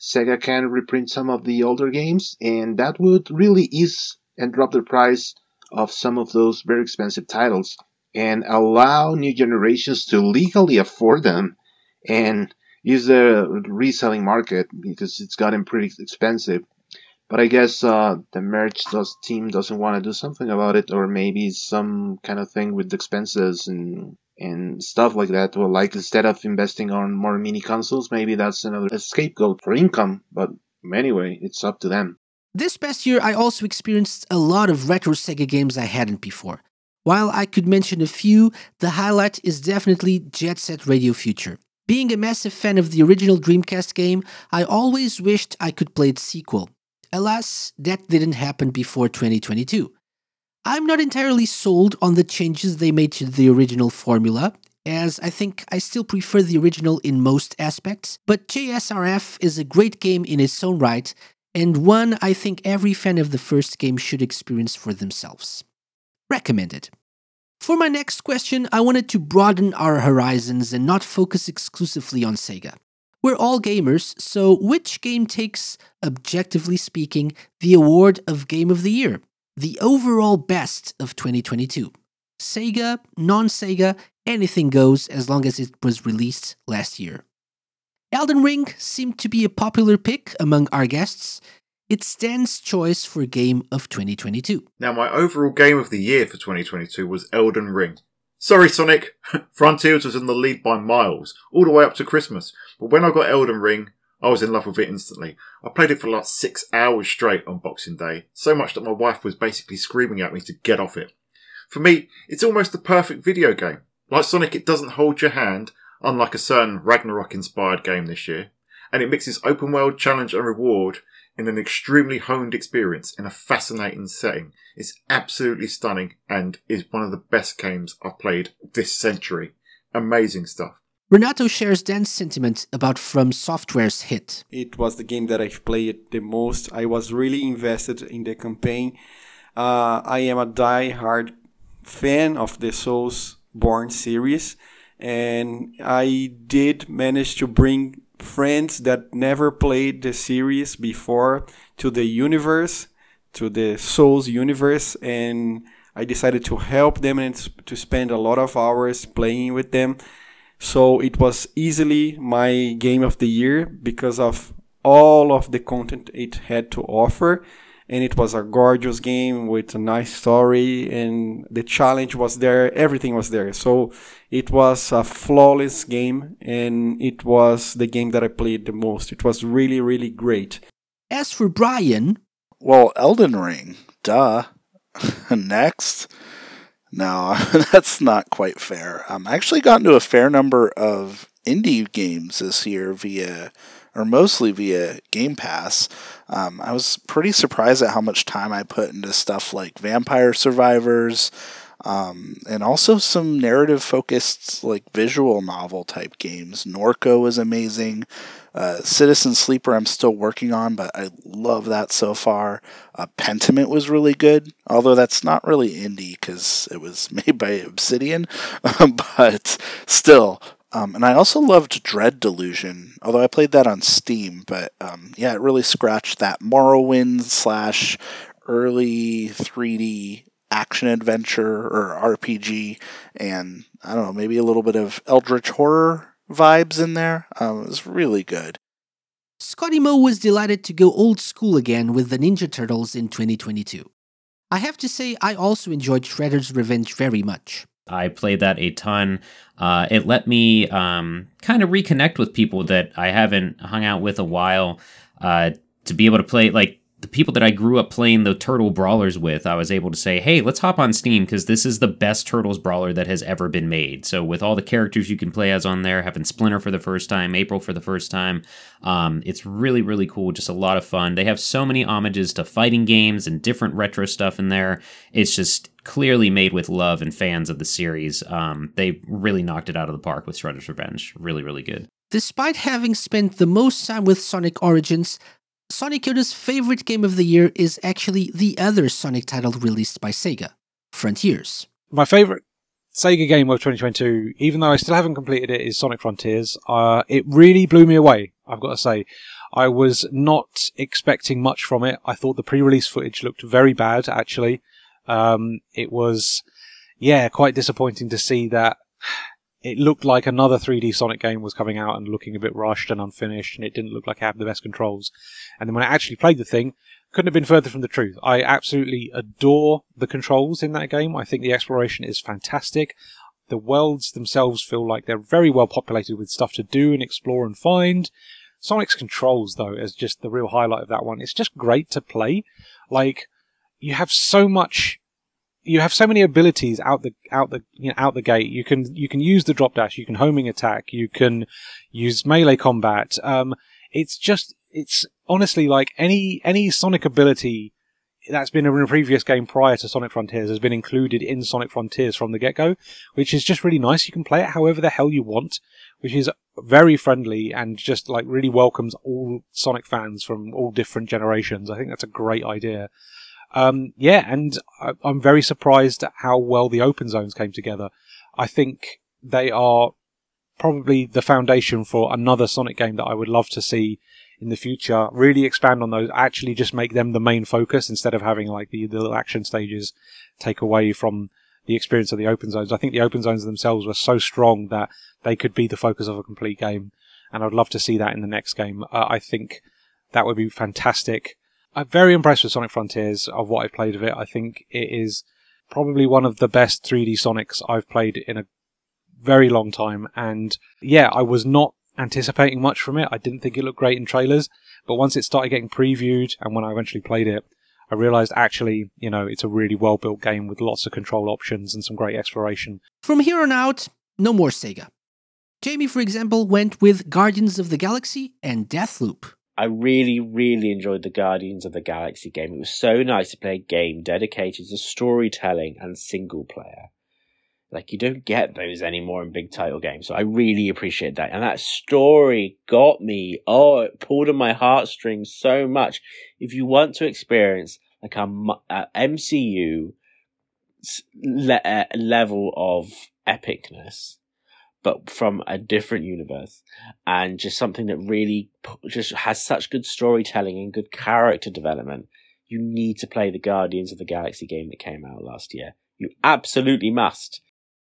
Sega can reprint some of the older games, and that would really ease and drop the price of some of those very expensive titles and allow new generations to legally afford them and use the reselling market because it's gotten pretty expensive. But I guess uh, the merch does, team doesn't want to do something about it, or maybe some kind of thing with expenses and and stuff like that. Well, like instead of investing on more mini consoles, maybe that's another scapegoat for income. But anyway, it's up to them. This past year, I also experienced a lot of retro Sega games I hadn't before. While I could mention a few, the highlight is definitely Jet Set Radio Future. Being a massive fan of the original Dreamcast game, I always wished I could play its sequel. Alas, that didn't happen before 2022. I'm not entirely sold on the changes they made to the original formula, as I think I still prefer the original in most aspects, but JSRF is a great game in its own right, and one I think every fan of the first game should experience for themselves. Recommended. For my next question, I wanted to broaden our horizons and not focus exclusively on Sega. We're all gamers, so which game takes, objectively speaking, the award of Game of the Year? The overall best of 2022. Sega, non Sega, anything goes as long as it was released last year. Elden Ring seemed to be a popular pick among our guests. It stands choice for Game of 2022. Now, my overall Game of the Year for 2022 was Elden Ring. Sorry, Sonic. Frontiers was in the lead by miles, all the way up to Christmas. But when I got Elden Ring, I was in love with it instantly. I played it for like six hours straight on Boxing Day, so much that my wife was basically screaming at me to get off it. For me, it's almost the perfect video game. Like Sonic, it doesn't hold your hand, unlike a certain Ragnarok inspired game this year, and it mixes open world challenge and reward in an extremely honed experience in a fascinating setting. It's absolutely stunning and is one of the best games I've played this century. Amazing stuff. Renato shares Dan's sentiment about From Software's hit. It was the game that I've played the most. I was really invested in the campaign. Uh, I am a die-hard fan of the Soulsborne series, and I did manage to bring friends that never played the series before to the universe, to the Souls universe, and I decided to help them and to spend a lot of hours playing with them. So it was easily my game of the year because of all of the content it had to offer and it was a gorgeous game with a nice story and the challenge was there everything was there. So it was a flawless game and it was the game that i played the most. It was really really great. As for brian well elden ring duh. Next? No that's not quite fair. Um, i actually got into a fair number of indie games this year via or mostly via Game Pass. Um, I was pretty surprised at how much time I put into stuff like Vampire Survivors, um, and also some narrative focused, like visual novel type games. Norco is amazing. Uh, Citizen Sleeper, I'm still working on, but I love that so far. Uh, Pentiment was really good, although that's not really indie because it was made by Obsidian, but still um, and I also loved Dread Delusion, although I played that on Steam. But um, yeah, it really scratched that Morrowind slash early 3D action adventure or RPG, and I don't know, maybe a little bit of eldritch horror vibes in there. Um, it was really good. ScottyMo was delighted to go old school again with the Ninja Turtles in 2022. I have to say, I also enjoyed Shredder's Revenge very much. I played that a ton. Uh, it let me um, kind of reconnect with people that I haven't hung out with a while. Uh, to be able to play like the people that I grew up playing the Turtle Brawlers with, I was able to say, hey, let's hop on Steam because this is the best Turtles Brawler that has ever been made. So, with all the characters you can play as on there, having Splinter for the first time, April for the first time, um, it's really, really cool. Just a lot of fun. They have so many homages to fighting games and different retro stuff in there. It's just clearly made with love and fans of the series. Um, they really knocked it out of the park with Shredder's Revenge. Really, really good. Despite having spent the most time with Sonic Origins, Sonic Yoda's favorite game of the year is actually the other Sonic title released by Sega, Frontiers. My favorite Sega game of 2022, even though I still haven't completed it, is Sonic Frontiers. Uh, it really blew me away, I've got to say. I was not expecting much from it. I thought the pre-release footage looked very bad, actually. Um, it was, yeah, quite disappointing to see that it looked like another 3D Sonic game was coming out and looking a bit rushed and unfinished, and it didn't look like it had the best controls. And then when I actually played the thing, couldn't have been further from the truth. I absolutely adore the controls in that game. I think the exploration is fantastic. The worlds themselves feel like they're very well populated with stuff to do and explore and find. Sonic's controls, though, is just the real highlight of that one. It's just great to play. Like, you have so much you have so many abilities out the out the you know, out the gate. You can you can use the drop dash. You can homing attack. You can use melee combat. Um, it's just it's honestly like any any Sonic ability that's been in a previous game prior to Sonic Frontiers has been included in Sonic Frontiers from the get go, which is just really nice. You can play it however the hell you want, which is very friendly and just like really welcomes all Sonic fans from all different generations. I think that's a great idea. Um, yeah, and I, I'm very surprised at how well the open zones came together. I think they are probably the foundation for another Sonic game that I would love to see in the future. Really expand on those, actually just make them the main focus instead of having like the, the little action stages take away from the experience of the open zones. I think the open zones themselves were so strong that they could be the focus of a complete game. And I'd love to see that in the next game. Uh, I think that would be fantastic. I'm very impressed with Sonic Frontiers of what I've played of it. I think it is probably one of the best 3D Sonics I've played in a very long time. And yeah, I was not anticipating much from it. I didn't think it looked great in trailers, but once it started getting previewed and when I eventually played it, I realized actually, you know, it's a really well built game with lots of control options and some great exploration. From here on out, no more Sega. Jamie, for example, went with Guardians of the Galaxy and Deathloop. I really, really enjoyed the Guardians of the Galaxy game. It was so nice to play a game dedicated to storytelling and single player. Like you don't get those anymore in big title games. So I really appreciate that. And that story got me. Oh, it pulled on my heartstrings so much. If you want to experience like a, a MCU le- uh, level of epicness, but from a different universe and just something that really just has such good storytelling and good character development. You need to play the Guardians of the Galaxy game that came out last year. You absolutely must.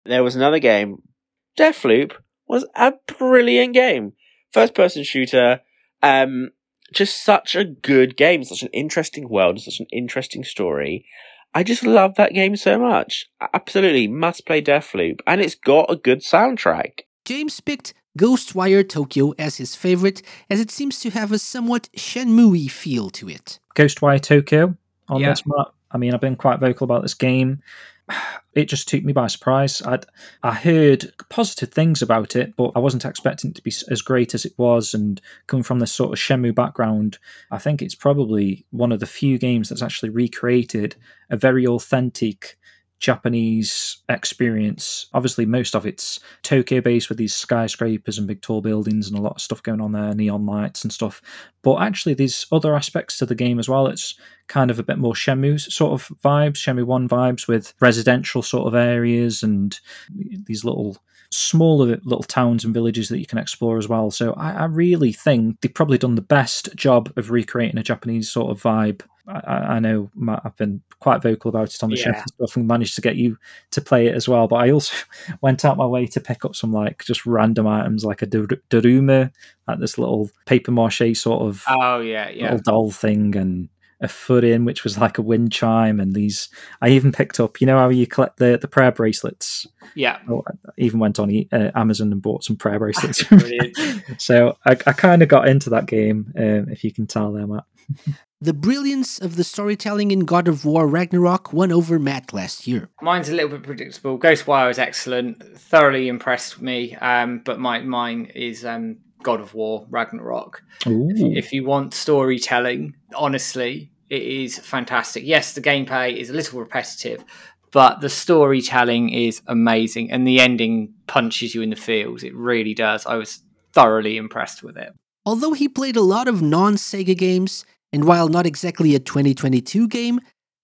There was another game. Deathloop was a brilliant game. First person shooter. Um, just such a good game, such an interesting world, such an interesting story. I just love that game so much. Absolutely must play Deathloop, and it's got a good soundtrack. James picked Ghostwire Tokyo as his favorite, as it seems to have a somewhat Shenmue feel to it. Ghostwire Tokyo on yeah. this map. I mean, I've been quite vocal about this game it just took me by surprise. i I heard positive things about it, but I wasn't expecting it to be as great as it was. And coming from this sort of Shenmue background, I think it's probably one of the few games that's actually recreated a very authentic Japanese experience. Obviously, most of it's Tokyo based with these skyscrapers and big tall buildings and a lot of stuff going on there, neon lights and stuff. But actually, there's other aspects to the game as well. It's kind of a bit more Shenmue sort of vibes, Shenmue 1 vibes with residential sort of areas and these little smaller little towns and villages that you can explore as well. So I, I really think they've probably done the best job of recreating a Japanese sort of vibe. I, I know Matt, I've been quite vocal about it on the Yeah. show and stuff and managed to get you to play it as well. But I also went out my way to pick up some like just random items like a Dar- Daruma, like this little paper mache sort of Oh yeah, yeah. little doll thing and a furin which was like a wind chime and these i even picked up you know how you collect the, the prayer bracelets Yeah. Oh, I even went on uh, amazon and bought some prayer bracelets so i, I kind of got into that game um, if you can tell there matt The brilliance of the storytelling in God of War Ragnarok won over Matt last year. Mine's a little bit predictable. Ghostwire is excellent, thoroughly impressed me. Um, but my mine is um, God of War Ragnarok. If, you- if you want storytelling, honestly, it is fantastic. Yes, the gameplay is a little repetitive, but the storytelling is amazing, and the ending punches you in the feels. It really does. I was thoroughly impressed with it. Although he played a lot of non Sega games, and while not exactly a 2022 game,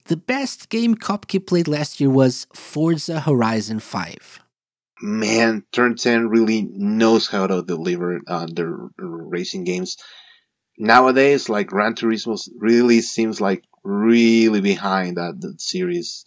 the best game Kopke played last year was Forza Horizon 5. Man, Turn 10 really knows how to deliver uh, their racing games. Nowadays, like Gran Turismo really seems like really behind that, that series.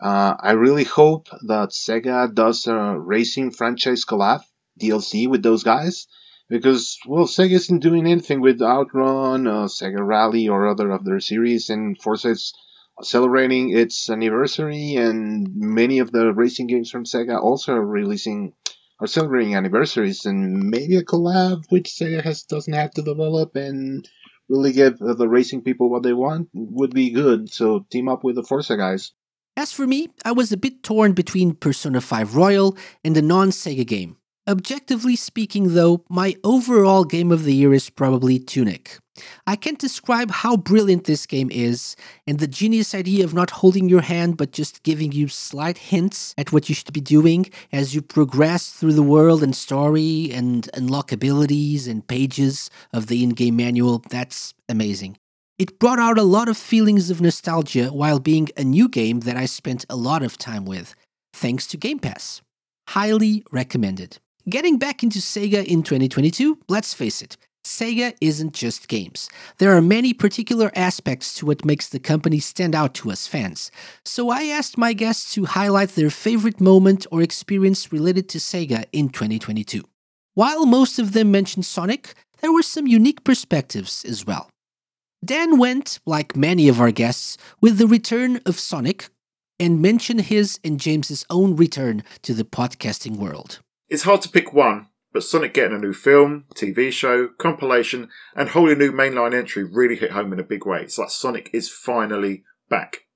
Uh, I really hope that Sega does a racing franchise collab DLC with those guys because, well, Sega isn't doing anything with Outrun, uh, Sega Rally, or other of their series, and Forza is celebrating its anniversary, and many of the racing games from Sega also are releasing are celebrating anniversaries, and maybe a collab which Sega has doesn't have to develop and really give the racing people what they want would be good. So team up with the Forza guys. As for me, I was a bit torn between Persona 5 Royal and the non Sega game. Objectively speaking, though, my overall game of the year is probably Tunic. I can't describe how brilliant this game is, and the genius idea of not holding your hand but just giving you slight hints at what you should be doing as you progress through the world and story and unlock abilities and pages of the in game manual. That's amazing. It brought out a lot of feelings of nostalgia while being a new game that I spent a lot of time with, thanks to Game Pass. Highly recommended. Getting back into Sega in 2022, let's face it, Sega isn't just games. There are many particular aspects to what makes the company stand out to us fans. So I asked my guests to highlight their favorite moment or experience related to Sega in 2022. While most of them mentioned Sonic, there were some unique perspectives as well. Dan went, like many of our guests, with the return of Sonic and mentioned his and James's own return to the podcasting world. It's hard to pick one, but Sonic getting a new film, TV show, compilation, and wholly new mainline entry really hit home in a big way. It's like Sonic is finally back.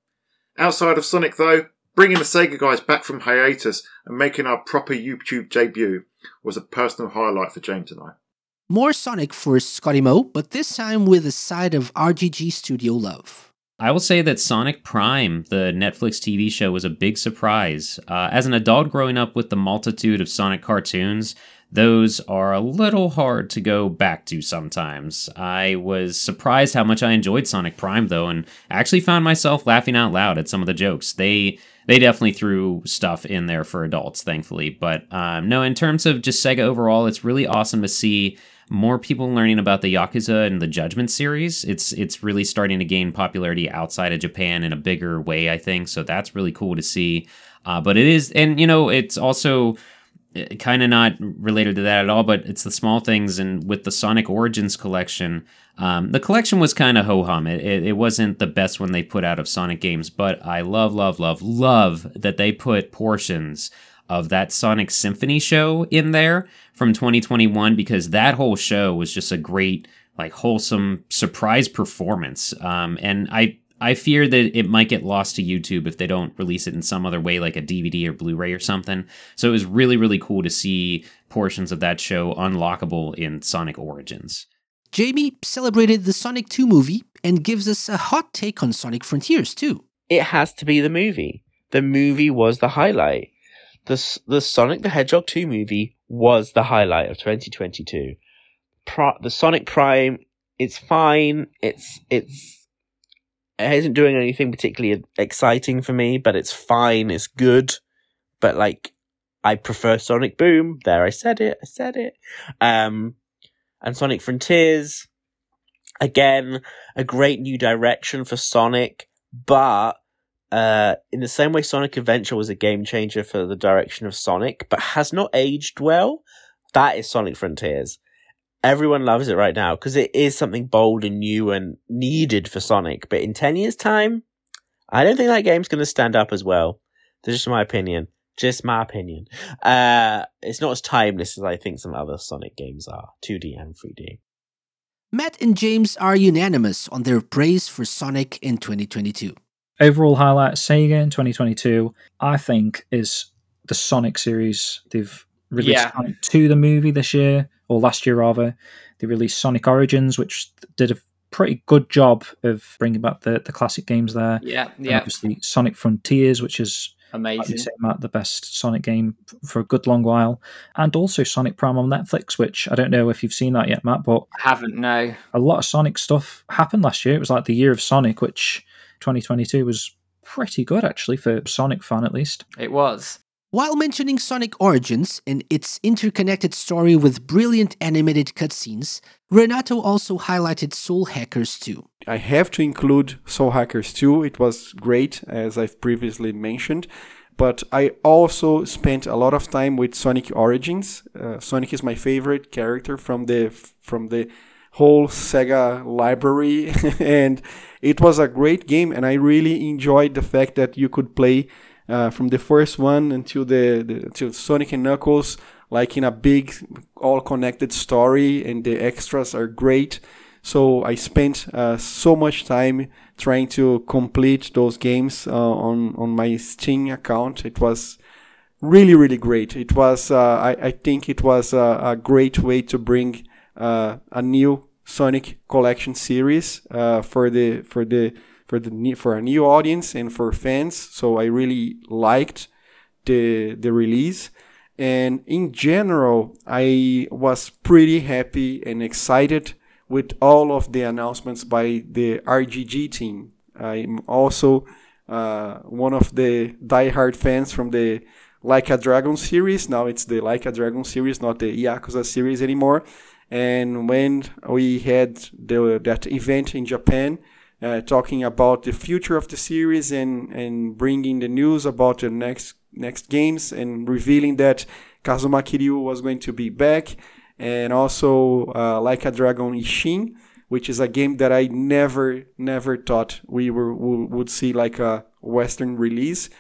Outside of Sonic, though, bringing the Sega guys back from hiatus and making our proper YouTube debut was a personal highlight for James and I. More Sonic for ScottyMo, but this time with a side of RGG Studio love. I will say that Sonic Prime, the Netflix TV show, was a big surprise. Uh, as an adult growing up with the multitude of Sonic cartoons, those are a little hard to go back to sometimes. I was surprised how much I enjoyed Sonic Prime though, and actually found myself laughing out loud at some of the jokes. They they definitely threw stuff in there for adults, thankfully. But um, no, in terms of just Sega overall, it's really awesome to see more people learning about the Yakuza and the Judgment series. It's it's really starting to gain popularity outside of Japan in a bigger way, I think. So that's really cool to see. Uh, but it is, and you know, it's also kind of not related to that at all, but it's the small things. And with the Sonic Origins collection, um, the collection was kind of ho hum. It, it, it wasn't the best one they put out of Sonic games, but I love, love, love, love that they put portions of that Sonic Symphony show in there from 2021 because that whole show was just a great, like, wholesome surprise performance. Um, and I I fear that it might get lost to YouTube if they don't release it in some other way, like a DVD or Blu ray or something. So it was really, really cool to see portions of that show unlockable in Sonic Origins. Jamie celebrated the Sonic 2 movie and gives us a hot take on Sonic Frontiers too. It has to be the movie. The movie was the highlight. The, the Sonic the Hedgehog 2 movie was the highlight of 2022. Pro- the Sonic Prime, it's fine. It's, it's, it isn't doing anything particularly exciting for me, but it's fine. It's good. But like, I prefer Sonic Boom. There, I said it. I said it. Um, and Sonic Frontiers, again, a great new direction for Sonic, but uh, in the same way Sonic Adventure was a game changer for the direction of Sonic, but has not aged well, that is Sonic Frontiers. Everyone loves it right now because it is something bold and new and needed for Sonic. But in 10 years' time, I don't think that game's going to stand up as well. That's just my opinion. Just my opinion. Uh, it's not as timeless as I think some other Sonic games are, 2D and 3D. Matt and James are unanimous on their praise for Sonic in 2022. Overall highlight Sega in 2022, I think, is the Sonic series. They've released Yeah. Sonic 2, the movie, this year, or last year rather. They released Sonic Origins, which did a pretty good job of bringing back the, the classic games there. Yeah, And yeah. obviously, Sonic Frontiers, which is Amazing. say, Matt, the best Sonic game for a good long while, and also Sonic Prime on Netflix, which I don't know if you've seen that yet, Matt, but I Haven't, no. a lot of Sonic stuff happened last year. It was like the year of Sonic, which 2022 was pretty good actually for Sonic fan at least. It was. While mentioning Sonic Origins and its interconnected story with brilliant animated cutscenes, Renato also highlighted Soul Hackers 2. I have to include Soul Hackers 2. It was great, as I've previously mentioned. But I also spent a lot of time with Sonic Origins. Uh, Sonic is my favorite character from the from the whole Sega library, and it was a great game. And I really enjoyed the fact that you could play uh, from the first one until the, the until Sonic and Knuckles, like in a big, all connected story, and the extras are great. So I spent uh, so much time trying to complete those games uh, on on my Steam account. It was really really great. It was uh, I I think it was a, a great way to bring a new Sonic collection series uh, for the for the for the for a new audience and for fans. So I really liked the the release. And in general, I was pretty happy and excited with all of the announcements by the RGG team. I'm also uh, one of the diehard fans from the Like a Dragon series. Now it's the Like a Dragon series, not the Yakuza series anymore. And when we had the, that event in Japan, uh, talking about the future of the series and, and bringing the news about the next next games and revealing that Kazuma Kiryu was going to be back and also uh, Like a Dragon Ishin, which is a game that I never never thought we were would see like a Western release.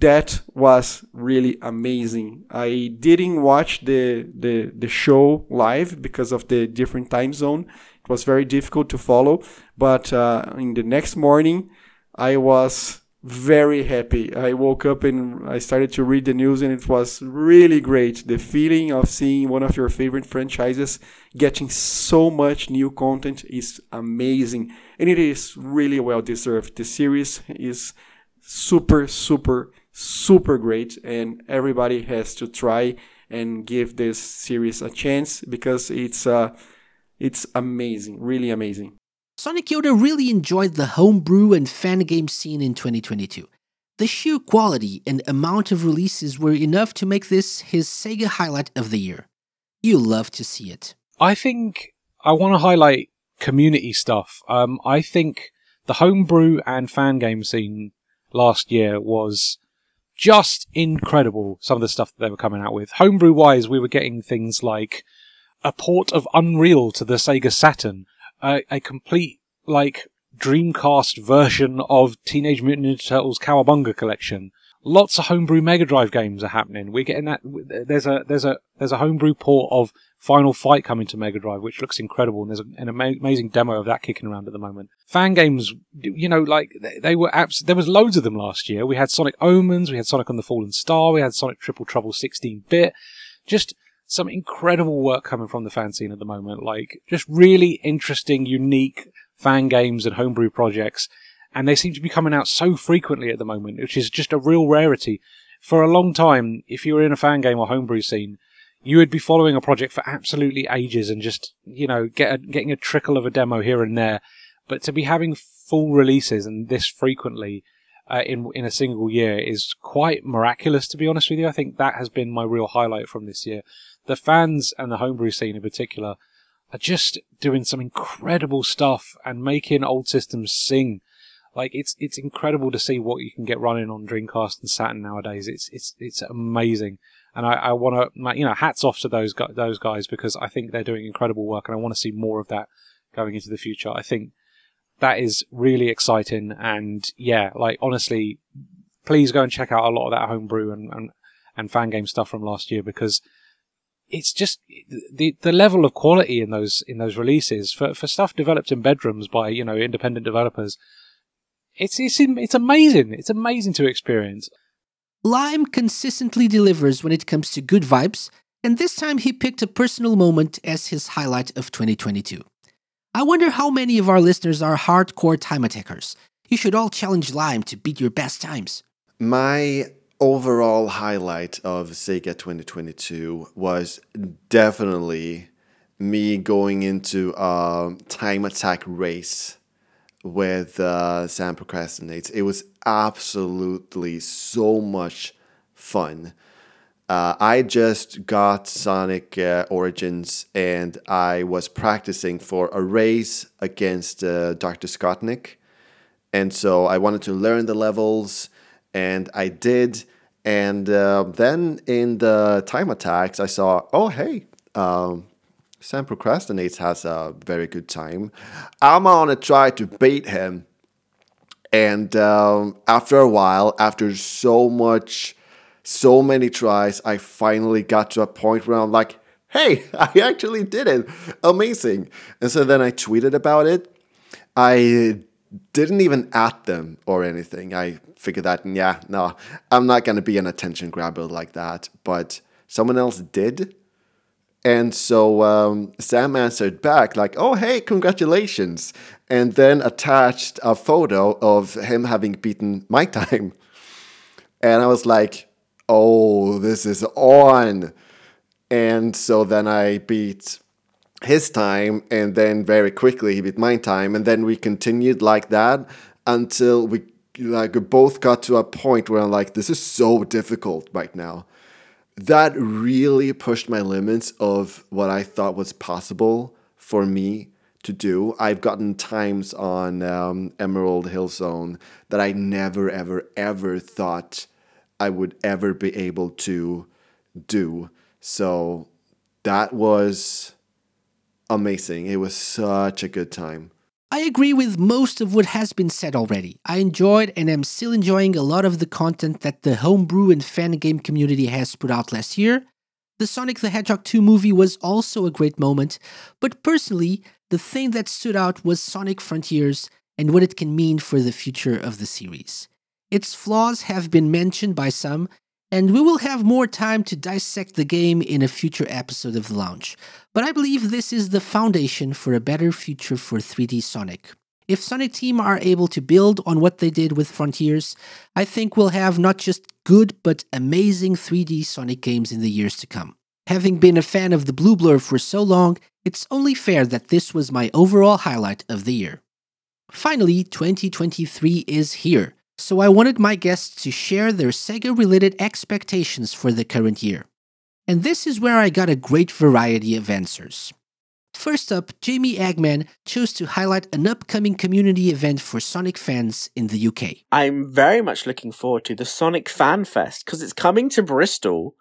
That was really amazing. I didn't watch the, the the show live because of the different time zone. It was very difficult to follow. But uh, in the next morning, I was very happy. I woke up and I started to read the news, and it was really great. The feeling of seeing one of your favorite franchises getting so much new content is amazing, and it is really well deserved. The series is super, super, super great, and everybody has to try and give this series a chance because it's uh, it's amazing, really amazing. Sonic Yoda really enjoyed the homebrew and fan game scene in 2022. The sheer quality and amount of releases were enough to make this his Sega highlight of the year. You love to see it. I think I want to highlight community stuff. Um, I think the homebrew and fan game scene last year was just incredible. Some of the stuff that they were coming out with. Homebrew wise, we were getting things like a port of Unreal to the Sega Saturn, a, a complete like Dreamcast version of Teenage Mutant Ninja Turtles Cowabunga collection. Lots of homebrew Mega Drive games are happening. We're getting that. There's a there's a there's a homebrew port of Final Fight coming to Mega Drive, which looks incredible, and there's an amazing demo of that kicking around at the moment. Fan games, you know, like they, were abs- there was loads of them last year. We had Sonic Omens, we had Sonic on the Fallen Star, we had Sonic Triple Trouble 16 bit. Just some incredible work coming from the fan scene at the moment. Like just really interesting, unique fan games and homebrew projects. And they seem to be coming out so frequently at the moment, which is just a real rarity. For a long time, if you were in a fan game or homebrew scene, you would be following a project for absolutely ages and just, you know, get a, getting a trickle of a demo here and there. But to be having full releases and this frequently, uh, in in a single year is quite miraculous. To be honest with you, I think that has been my real highlight from this year. The fans and the homebrew scene in particular are just doing some incredible stuff and making old systems sing. Like it's it's incredible to see what you can get running on Dreamcast and Saturn nowadays. It's it's it's amazing, and I, I want to you know hats off to those those guys because I think they're doing incredible work, and I want to see more of that going into the future. I think that is really exciting. And yeah, like honestly, please go and check out a lot of that homebrew and, and, and fan game stuff from last year because it's just the the level of quality in those in those releases for for stuff developed in bedrooms by you know independent developers. It's it's it's amazing. It's amazing to experience. Lime consistently delivers when it comes to good vibes, and this time he picked a personal moment as his highlight of 2022. I wonder how many of our listeners are hardcore time attackers. You should all challenge Lime to beat your best times. My overall highlight of Sega 2022 was definitely me going into a time attack race with uh, Sam Procrastinates. It was absolutely so much fun. Uh, I just got Sonic uh, Origins and I was practicing for a race against uh, Dr. Scottnik. And so I wanted to learn the levels, and I did. And uh, then in the time attacks, I saw, oh, hey, um, Sam Procrastinates has a very good time. I'm gonna try to beat him. And um, after a while, after so much so many tries, I finally got to a point where I'm like, hey, I actually did it. Amazing. And so then I tweeted about it. I didn't even at them or anything. I figured that, yeah, no, I'm not to be an attention grabber like that. But someone else did. And so um, Sam answered back, like, oh, hey, congratulations. And then attached a photo of him having beaten my time. And I was like, oh, this is on. And so then I beat his time, and then very quickly he beat my time, and then we continued like that until we like both got to a point where I'm like, this is so difficult right now. That really pushed my limits of what I thought was possible for me to do. I've gotten times on um, Emerald Hill Zone that I never, ever, ever thought I would ever be able to do. So that was amazing. It was such a good time. I agree with most of what has been said already. I enjoyed and am still enjoying a lot of the content that the homebrew and fan game community has put out last year. The Sonic the Hedgehog 2 movie was also a great moment, but personally, the thing that stood out was Sonic Frontiers and what it can mean for the future of the series. Its flaws have been mentioned by some, and we will have more time to dissect the game in a future episode of the Lounge. But I believe this is the foundation for a better future for 3D Sonic. If Sonic Team are able to build on what they did with Frontiers, I think we'll have not just good but amazing 3D Sonic games in the years to come. Having been a fan of the Blue Blur for so long, it's only fair that this was my overall highlight of the year. Finally, 2023 is here so I wanted my guests to share their Sega related expectations for the current year. And this is where I got a great variety of answers. First up, Jamie Egge Mann chose to highlight an upcoming community event for Sonic fans in the UK. I'm very much looking forward to the Sonic Fan Fest because it's coming to Bristol.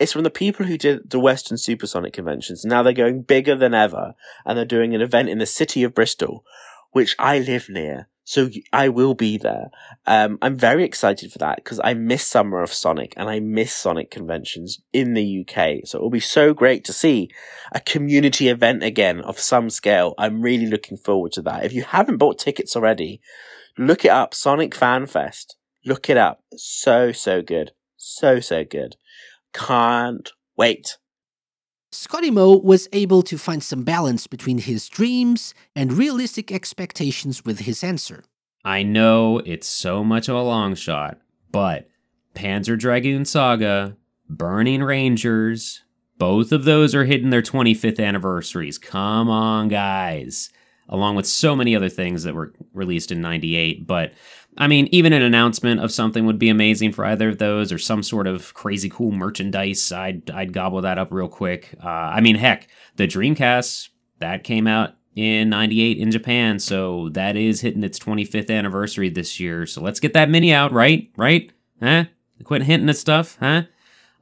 It's from the people who did the Western Supersonic conventions. Now they're going bigger than ever and they're doing an event in the city of Bristol, which I live near. So I will be there. Um, I'm very excited for that because I miss Summer of Sonic and I miss Sonic conventions in the UK. So it will be so great to see a community event again of some scale. I'm really looking forward to that. If you haven't bought tickets already, look it up. Sonic Fan Fest. Look it up. So, so good. So, so good. Can't wait. ScottyMo was able to find some balance between his dreams and realistic expectations with his answer. I know it's so much of a long shot, but Panzer Dragoon Saga, Burning Rangers, both of those are hitting their 25th anniversaries. Come on, guys. Along with so many other things that were released in 98. But I mean, even an announcement of something would be amazing for either of those, or some sort of crazy cool merchandise. I'd I'd gobble that up real quick. Uh, I mean, heck, the Dreamcast that came out in 98 in Japan. So that is hitting its 25th anniversary this year. So let's get that mini out, right? Right? Huh? Quit hinting at stuff, huh?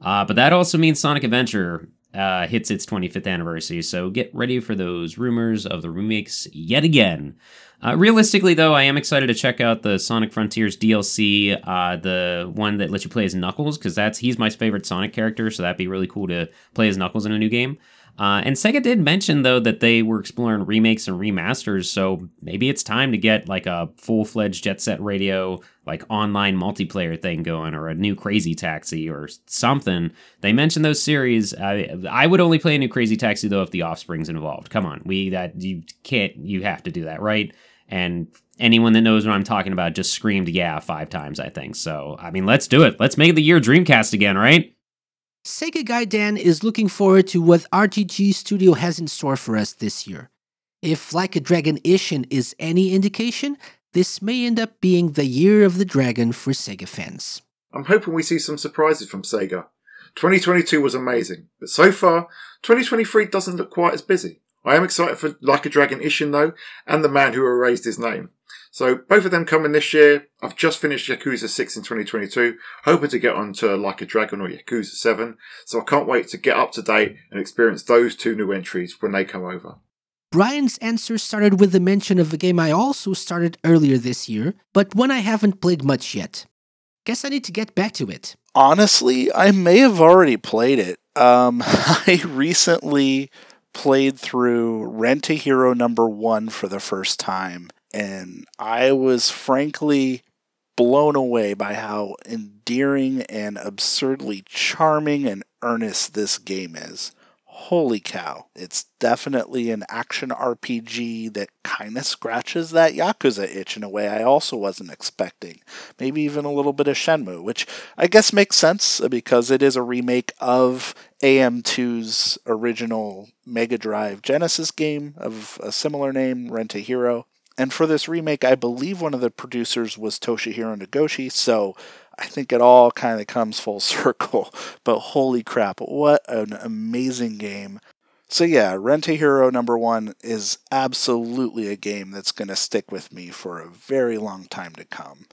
Uh, but that also means Sonic Adventure uh, hits its 25th anniversary. So get ready for those rumors of the remakes yet again. Uh, realistically, though, I am excited to check out the Sonic Frontiers DLC, uh, the one that lets you play as Knuckles, because that's he's my favorite Sonic character. So that'd be really cool to play as Knuckles in a new game. Uh, and Sega did mention though that they were exploring remakes and remasters, so maybe it's time to get like a full fledged Jet Set Radio like online multiplayer thing going, or a new Crazy Taxi or something. They mentioned those series. I I would only play a new Crazy Taxi though if the Offspring's involved. Come on, we that you can't you have to do that right. And anyone that knows what I'm talking about just screamed yeah five times I think. So I mean let's do it. Let's make the year Dreamcast again, right? Sega Guy Dan is looking forward to what RGG Studio has in store for us this year. If Like a Dragon Ishin is any indication, this may end up being the year of the dragon for Sega fans. I'm hoping we see some surprises from Sega. 2022 was amazing, but so far, 2023 doesn't look quite as busy. I am excited for Like a Dragon Ishin though, and the man who erased his name. So both of them coming this year. I've just finished Yakuza 6 in 2022, hoping to get onto Like a Dragon or Yakuza 7. So I can't wait to get up to date and experience those two new entries when they come over. Brian's answer started with the mention of a game I also started earlier this year, but one I haven't played much yet. Guess I need to get back to it. Honestly, I may have already played it. Um, I recently played through Rent a Hero number one for the first time, and I was frankly blown away by how endearing and absurdly charming and earnest this game is. Holy cow, it's definitely an action RPG that kind of scratches that Yakuza itch in a way I also wasn't expecting. Maybe even a little bit of Shenmue, which I guess makes sense because it is a remake of AM2's original Mega Drive Genesis game of a similar name, Rent a Hero. And for this remake, I believe one of the producers was Toshihiro Nagoshi, so I think it all kind of comes full circle. But holy crap, what an amazing game. So yeah, Rent a Hero number one is absolutely a game that's going to stick with me for a very long time to come.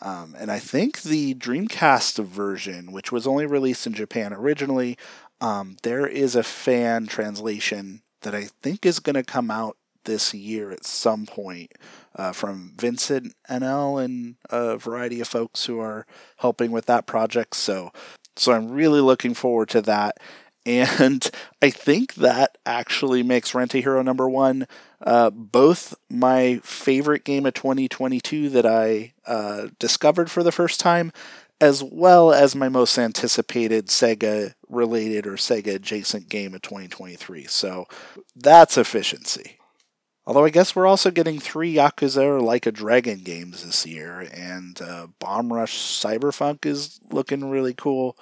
Um, and I think the Dreamcast version, which was only released in Japan originally, um, there is a fan translation that I think is going to come out this year at some point uh, from Vincent NL and a variety of folks who are helping with that project. So, so I'm really looking forward to that. And I think that actually makes Rent a Hero number one uh, both my favorite game of 2022 that I uh, discovered for the first time, as well as my most anticipated Sega related or Sega adjacent game of 2023. So that's efficiency. Although I guess we're also getting three Yakuza or Like a Dragon games this year, and uh, Bomb Rush Cyberpunk is looking really cool.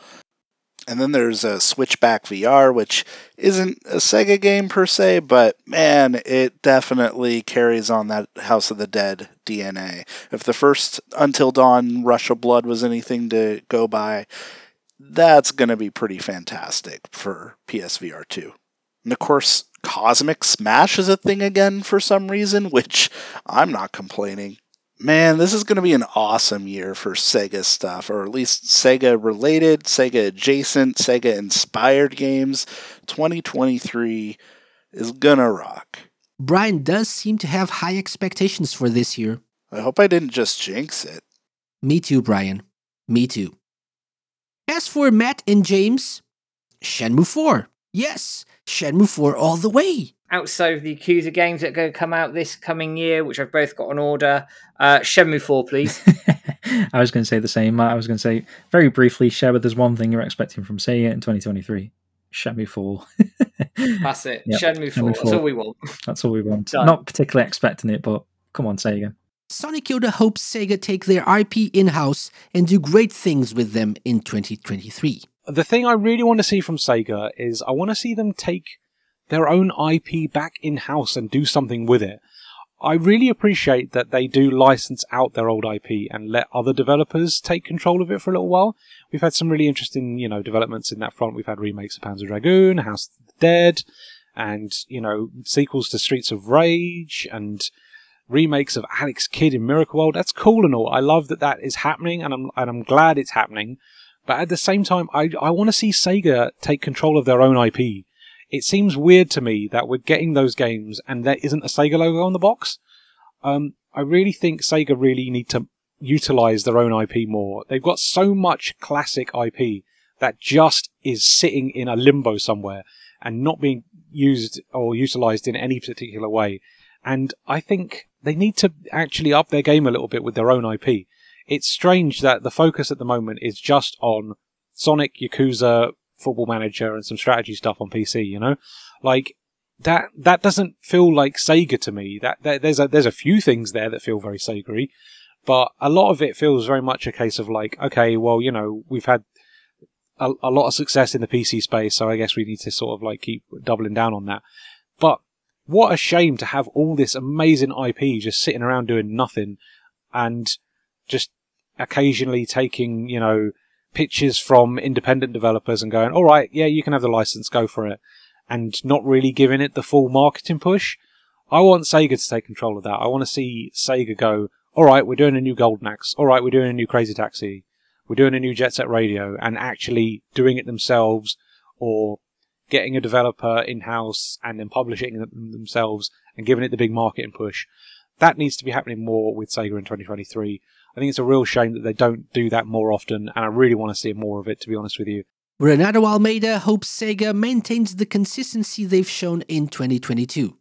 And then there's a Switchback VR, which isn't a Sega game per se, but man, it definitely carries on that House of the Dead DNA. If the first Until Dawn Rush of Blood was anything to go by, that's going to be pretty fantastic for PSVR 2. And of course, Cosmic Smash is a thing again for some reason, which I'm not complaining. Man, this is going to be an awesome year for Sega stuff, or at least Sega related, Sega adjacent, Sega inspired games. 2023 is gonna rock. Brian does seem to have high expectations for this year. I hope I didn't just jinx it. Me too, Brian. Me too. As for Matt and James, Shenmue 4. Yes, Shenmue 4 all the way. Outside of the Yakuza games that are going to come out this coming year, which I've both got on order, uh, Shenmue 4, please. I was going to say the same. I was going to say very briefly, share with us one thing you're expecting from Sega in 2023. Shenmue 4. That's it. Yep. Shenmue 4. Shenmue 4. That's all we want. That's all we want. Done. Not particularly expecting it, but come on, Sega. Sonic Yoda hopes Sega take their IP in house and do great things with them in 2023 the thing I really want to see from Sega is I want to see them take their own IP back in house and do something with it. I really appreciate that they do license out their old IP and let other developers take control of it for a little while. We've had some really interesting, you know, developments in that front. We've had remakes of Panzer Dragoon, House of the Dead, and, you know, sequels to Streets of Rage and remakes of Alex Kidd in Miracle World. That's cool and all. I love that that is happening and I'm, and I'm glad it's happening. But at the same time, I, I want to see Sega take control of their own IP. It seems weird to me that we're getting those games and there isn't a Sega logo on the box. Um, I really think Sega really need to utilize their own IP more. They've got so much classic IP that just is sitting in a limbo somewhere and not being used or utilized in any particular way. And I think they need to actually up their game a little bit with their own IP. It's strange that the focus at the moment is just on Sonic, Yakuza, Football Manager, and some strategy stuff on PC. You know, like that. That doesn't feel like Sega to me. That, that there's a there's a few things there that feel very Sega-y, but a lot of it feels very much a case of like, okay, well, you know, we've had a, a lot of success in the PC space, so I guess we need to sort of like keep doubling down on that. But what a shame to have all this amazing IP just sitting around doing nothing and just occasionally taking, you know, pitches from independent developers and going, all right, yeah, you can have the license, go for it, and not really giving it the full marketing push. I want Sega to take control of that. I want to see Sega go, all right, we're doing a new Golden Axe. All right, we're doing a new Crazy Taxi. We're doing a new Jet Set Radio and actually doing it themselves or getting a developer in house and then publishing it themselves and giving it the big marketing push. That needs to be happening more with Sega in 2023. I think it's a real shame that they don't do that more often, and I really want to see more of it, to be honest with you. Renato Almeida hopes Sega maintains the consistency they've shown in 2022.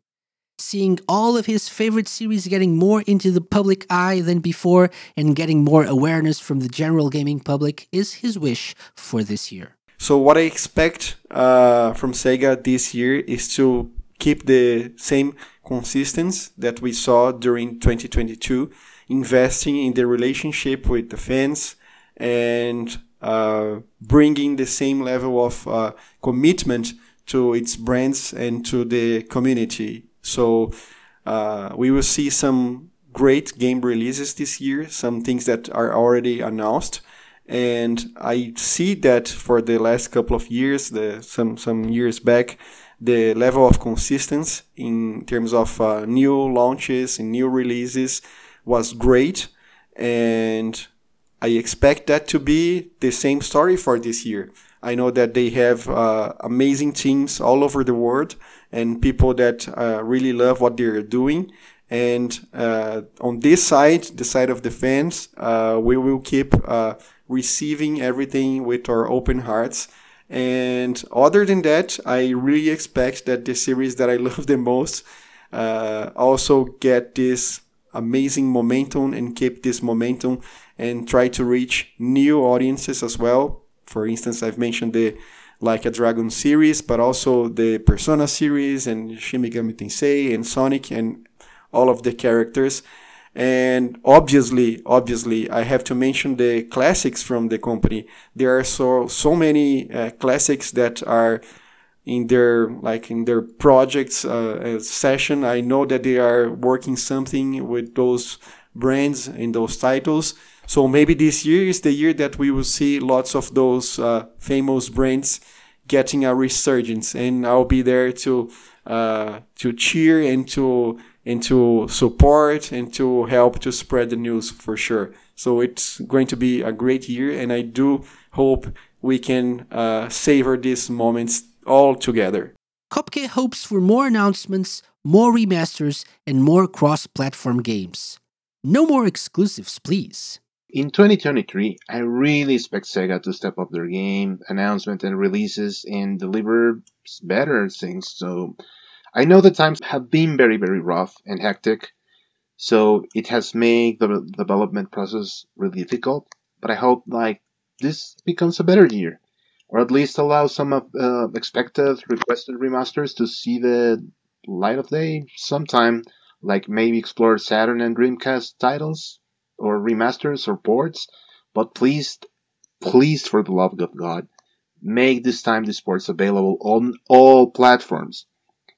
Seeing all of his favorite series getting more into the public eye than before and getting more awareness from the general gaming public is his wish for this year. So what I expect uh, from Sega this year is to keep the same consistency that we saw during 2022, investing in the relationship with the fans and uh, bringing the same level of uh, commitment to its brands and to the community. So uh, we will see some great game releases this year, some things that are already announced and I see that for the last couple of years, the some some years back, the level of consistency in terms of uh, new launches and new releases was great, and I expect that to be the same story for this year. I know that they have uh, amazing teams all over the world and people that uh, really love what they're doing. And uh, on this side, the side of the fans, uh, we will keep uh, receiving everything with our open hearts. And other than that, I really expect that the series that I love the most uh, also get this amazing momentum and keep this momentum and try to reach new audiences as well. For instance, I've mentioned the Like a Dragon series, but also the Persona series and Shin Megami Tensei and Sonic and all of the characters. And obviously, obviously, I have to mention the classics from the company. There are so so many uh, classics that are in their like in their projects uh, session. I know that they are working something with those brands and those titles. So maybe this year is the year that we will see lots of those uh, famous brands getting a resurgence, and I'll be there to uh, to cheer and to and to support and to help to spread the news for sure. So it's going to be a great year, and I do hope we can uh, savor these moments all together. Kopke hopes for more announcements, more remasters, and more cross platform games. No more exclusives, please. In 2023, I really expect Sega to step up their game, announcement, and releases and deliver better things. So I know the times have been very, very rough and hectic, so it has made the development process really difficult. But I hope like this becomes a better year, or at least allow some of uh, expected requested remasters to see the light of day sometime. Like maybe explore Saturn and Dreamcast titles, or remasters or ports. But please, please, for the love of God, make this time the ports available on all platforms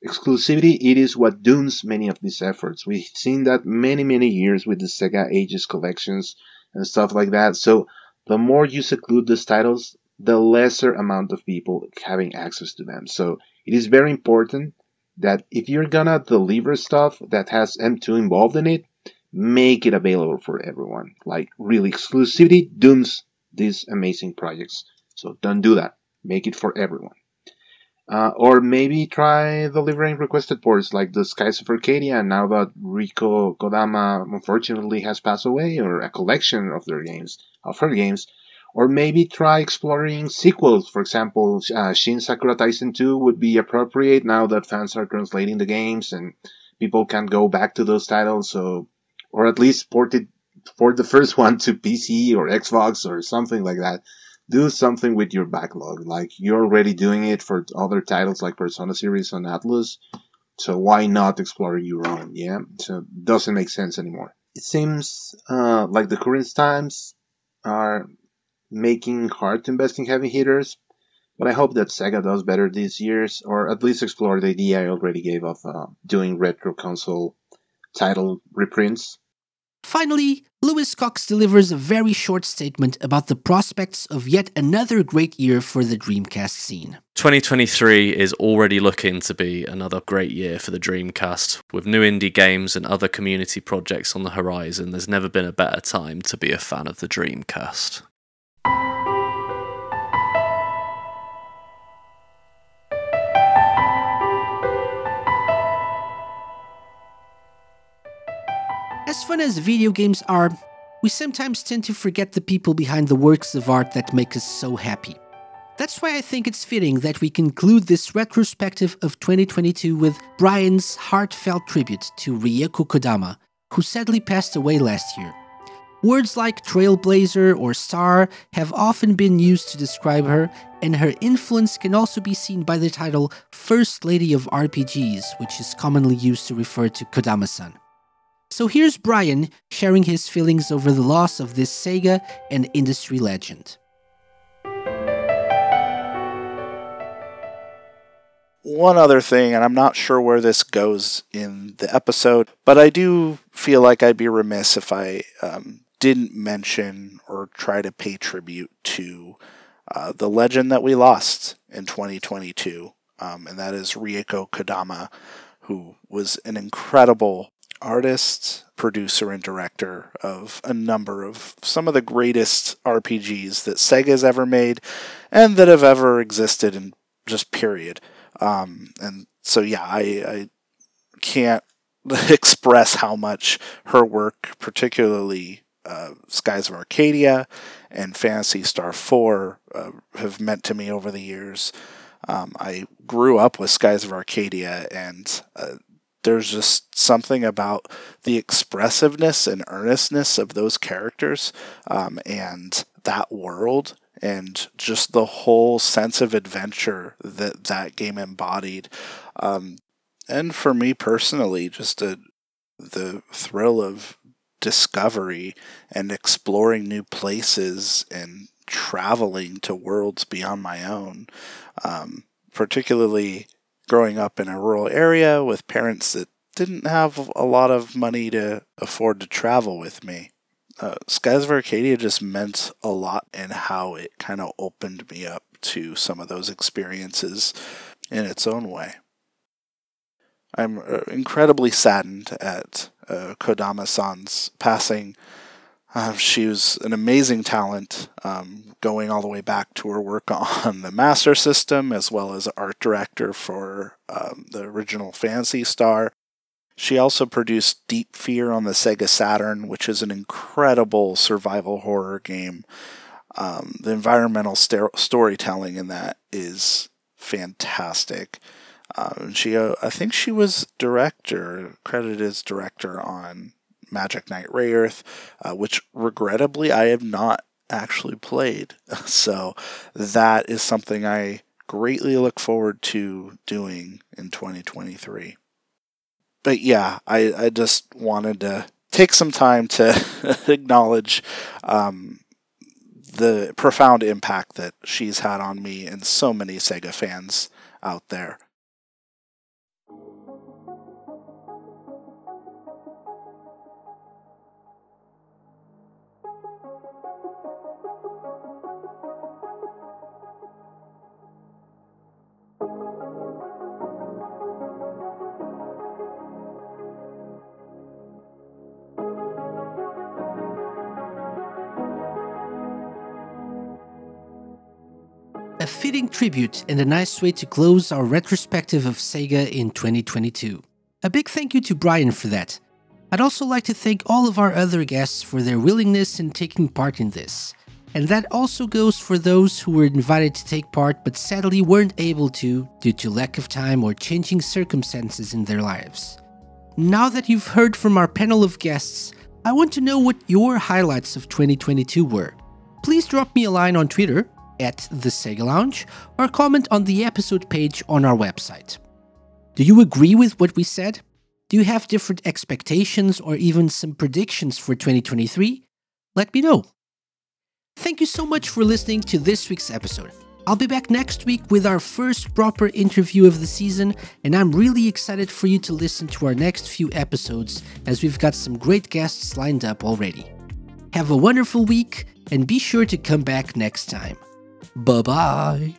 Exclusivity, it is what dooms many of these efforts. We've seen that many, many years with the Sega Ages collections and stuff like that. So the more you seclude these titles, the lesser amount of people having access to them. So it is very important that if you're gonna deliver stuff that has M2 involved in it, make it available for everyone. Like really exclusivity dooms these amazing projects. So don't do that. Make it for everyone. Uh, or maybe try delivering requested ports like the Skies of Arcadia now that Rieko Kodama unfortunately has passed away, or a collection of their games, of her games. Or maybe try exploring sequels. For example, uh, Shin Sakura Taisen 2 would be appropriate now that fans are translating the games and people can go back to those titles. So, or at least port it, port the first one to PC or Xbox or something like that do something with your backlog. Like you're already doing it for other titles like Persona series on Atlus. So why not explore your own? Yeah. So doesn't make sense anymore. It seems uh, like the current times are making hard to invest in heavy hitters, but I hope that Sega does better these years, or at least explore the idea I already gave of uh, doing retro console title reprints Finally, Lewis Cox delivers a very short statement about the prospects of yet another great year for the Dreamcast scene. 2023 is already looking to be another great year for the Dreamcast. With new indie games and other community projects on the horizon, there's never been a better time to be a fan of the Dreamcast. As fun as video games are, we sometimes tend to forget the people behind the works of art that make us so happy. That's why I think it's fitting that we conclude this retrospective of 2022 with Brian's heartfelt tribute to Rieko Kodama, who sadly passed away last year. Words like trailblazer or star have often been used to describe her, and her influence can also be seen by the title First Lady of RPGs, which is commonly used to refer to Kodama san. So here's Brian sharing his feelings over the loss of this Sega and industry legend. One other thing, and I'm not sure where this goes in the episode, but I do feel like I'd be remiss if I um, didn't mention or try to pay tribute to uh, the legend that we lost in 2022, um, and that is Rieko Kodama, who was an incredible artist, producer, and director of a number of some of the greatest RPGs that Sega's ever made and that have ever existed in just period. Um, and so, yeah, I, I can't express how much her work, particularly uh, Skies of Arcadia and Phantasy Star 4, uh, have meant to me over the years. Um, I grew up with Skies of Arcadia, and uh, there's just something about the expressiveness and earnestness of those characters um, and that world and just the whole sense of adventure that that game embodied. Um, and for me personally just a, the thrill of discovery and exploring new places and traveling to worlds beyond my own um, particularly growing up in a rural area with parents that didn't have a lot of money to afford to travel with me. Uh, Skies of Arcadia just meant a lot in how it kind of opened me up to some of those experiences in its own way. I'm uh, incredibly saddened at uh, Kodama san's passing. Uh, she was an amazing talent, um, going all the way back to her work on the Master System, as well as art director for um, the original Phantasy Star. She also produced Deep Fear on the Sega Saturn, which is an incredible survival horror game. Um, the environmental st- storytelling in that is fantastic. Um, she, uh, I think she was director, credited as director on Magic Knight Rayearth, uh, which regrettably I have not actually played. So that is something I greatly look forward to doing in 2023. But yeah, I, I just wanted to take some time to acknowledge um, the profound impact that she's had on me and so many Sega fans out there. Fitting tribute and a nice way to close our retrospective of Sega in 2022. A big thank you to Brian for that. I'd also like to thank all of our other guests for their willingness in taking part in this. And that also goes for those who were invited to take part but sadly weren't able to due to lack of time or changing circumstances in their lives. Now that you've heard from our panel of guests, I want to know what your highlights of 2022 were. Please drop me a line on Twitter at the Sega Lounge or comment on the episode page on our website. Do you agree with what we said? Do you have different expectations or even some predictions for 2023? Let me know. Thank you so much for listening to this week's episode. I'll be back next week with our first proper interview of the season, and I'm really excited for you to listen to our next few episodes as we've got some great guests lined up already. Have a wonderful week, and be sure to come back next time. Bye bye.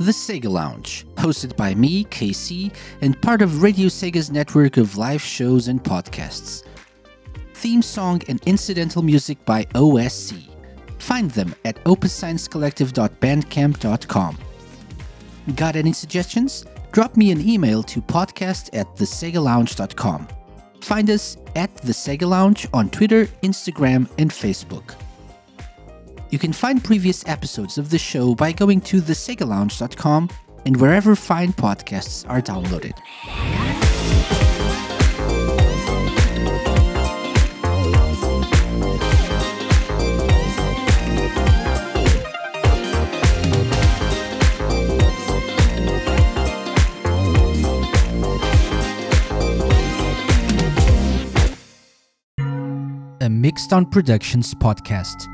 The Sega Lounge, hosted by me, KC, and part of Radio Sega's network of live shows and podcasts. Theme song and incidental music by OSC. Find them at opussciencecollective.bandcamp.com. Got any suggestions? Drop me an email to podcast at thesegalounge.com. Find us at The Sega Lounge on Twitter, Instagram, and Facebook. You can find previous episodes of the show by going to thesegalounge.com and wherever fine podcasts are downloaded. A Mixed On Productions podcast.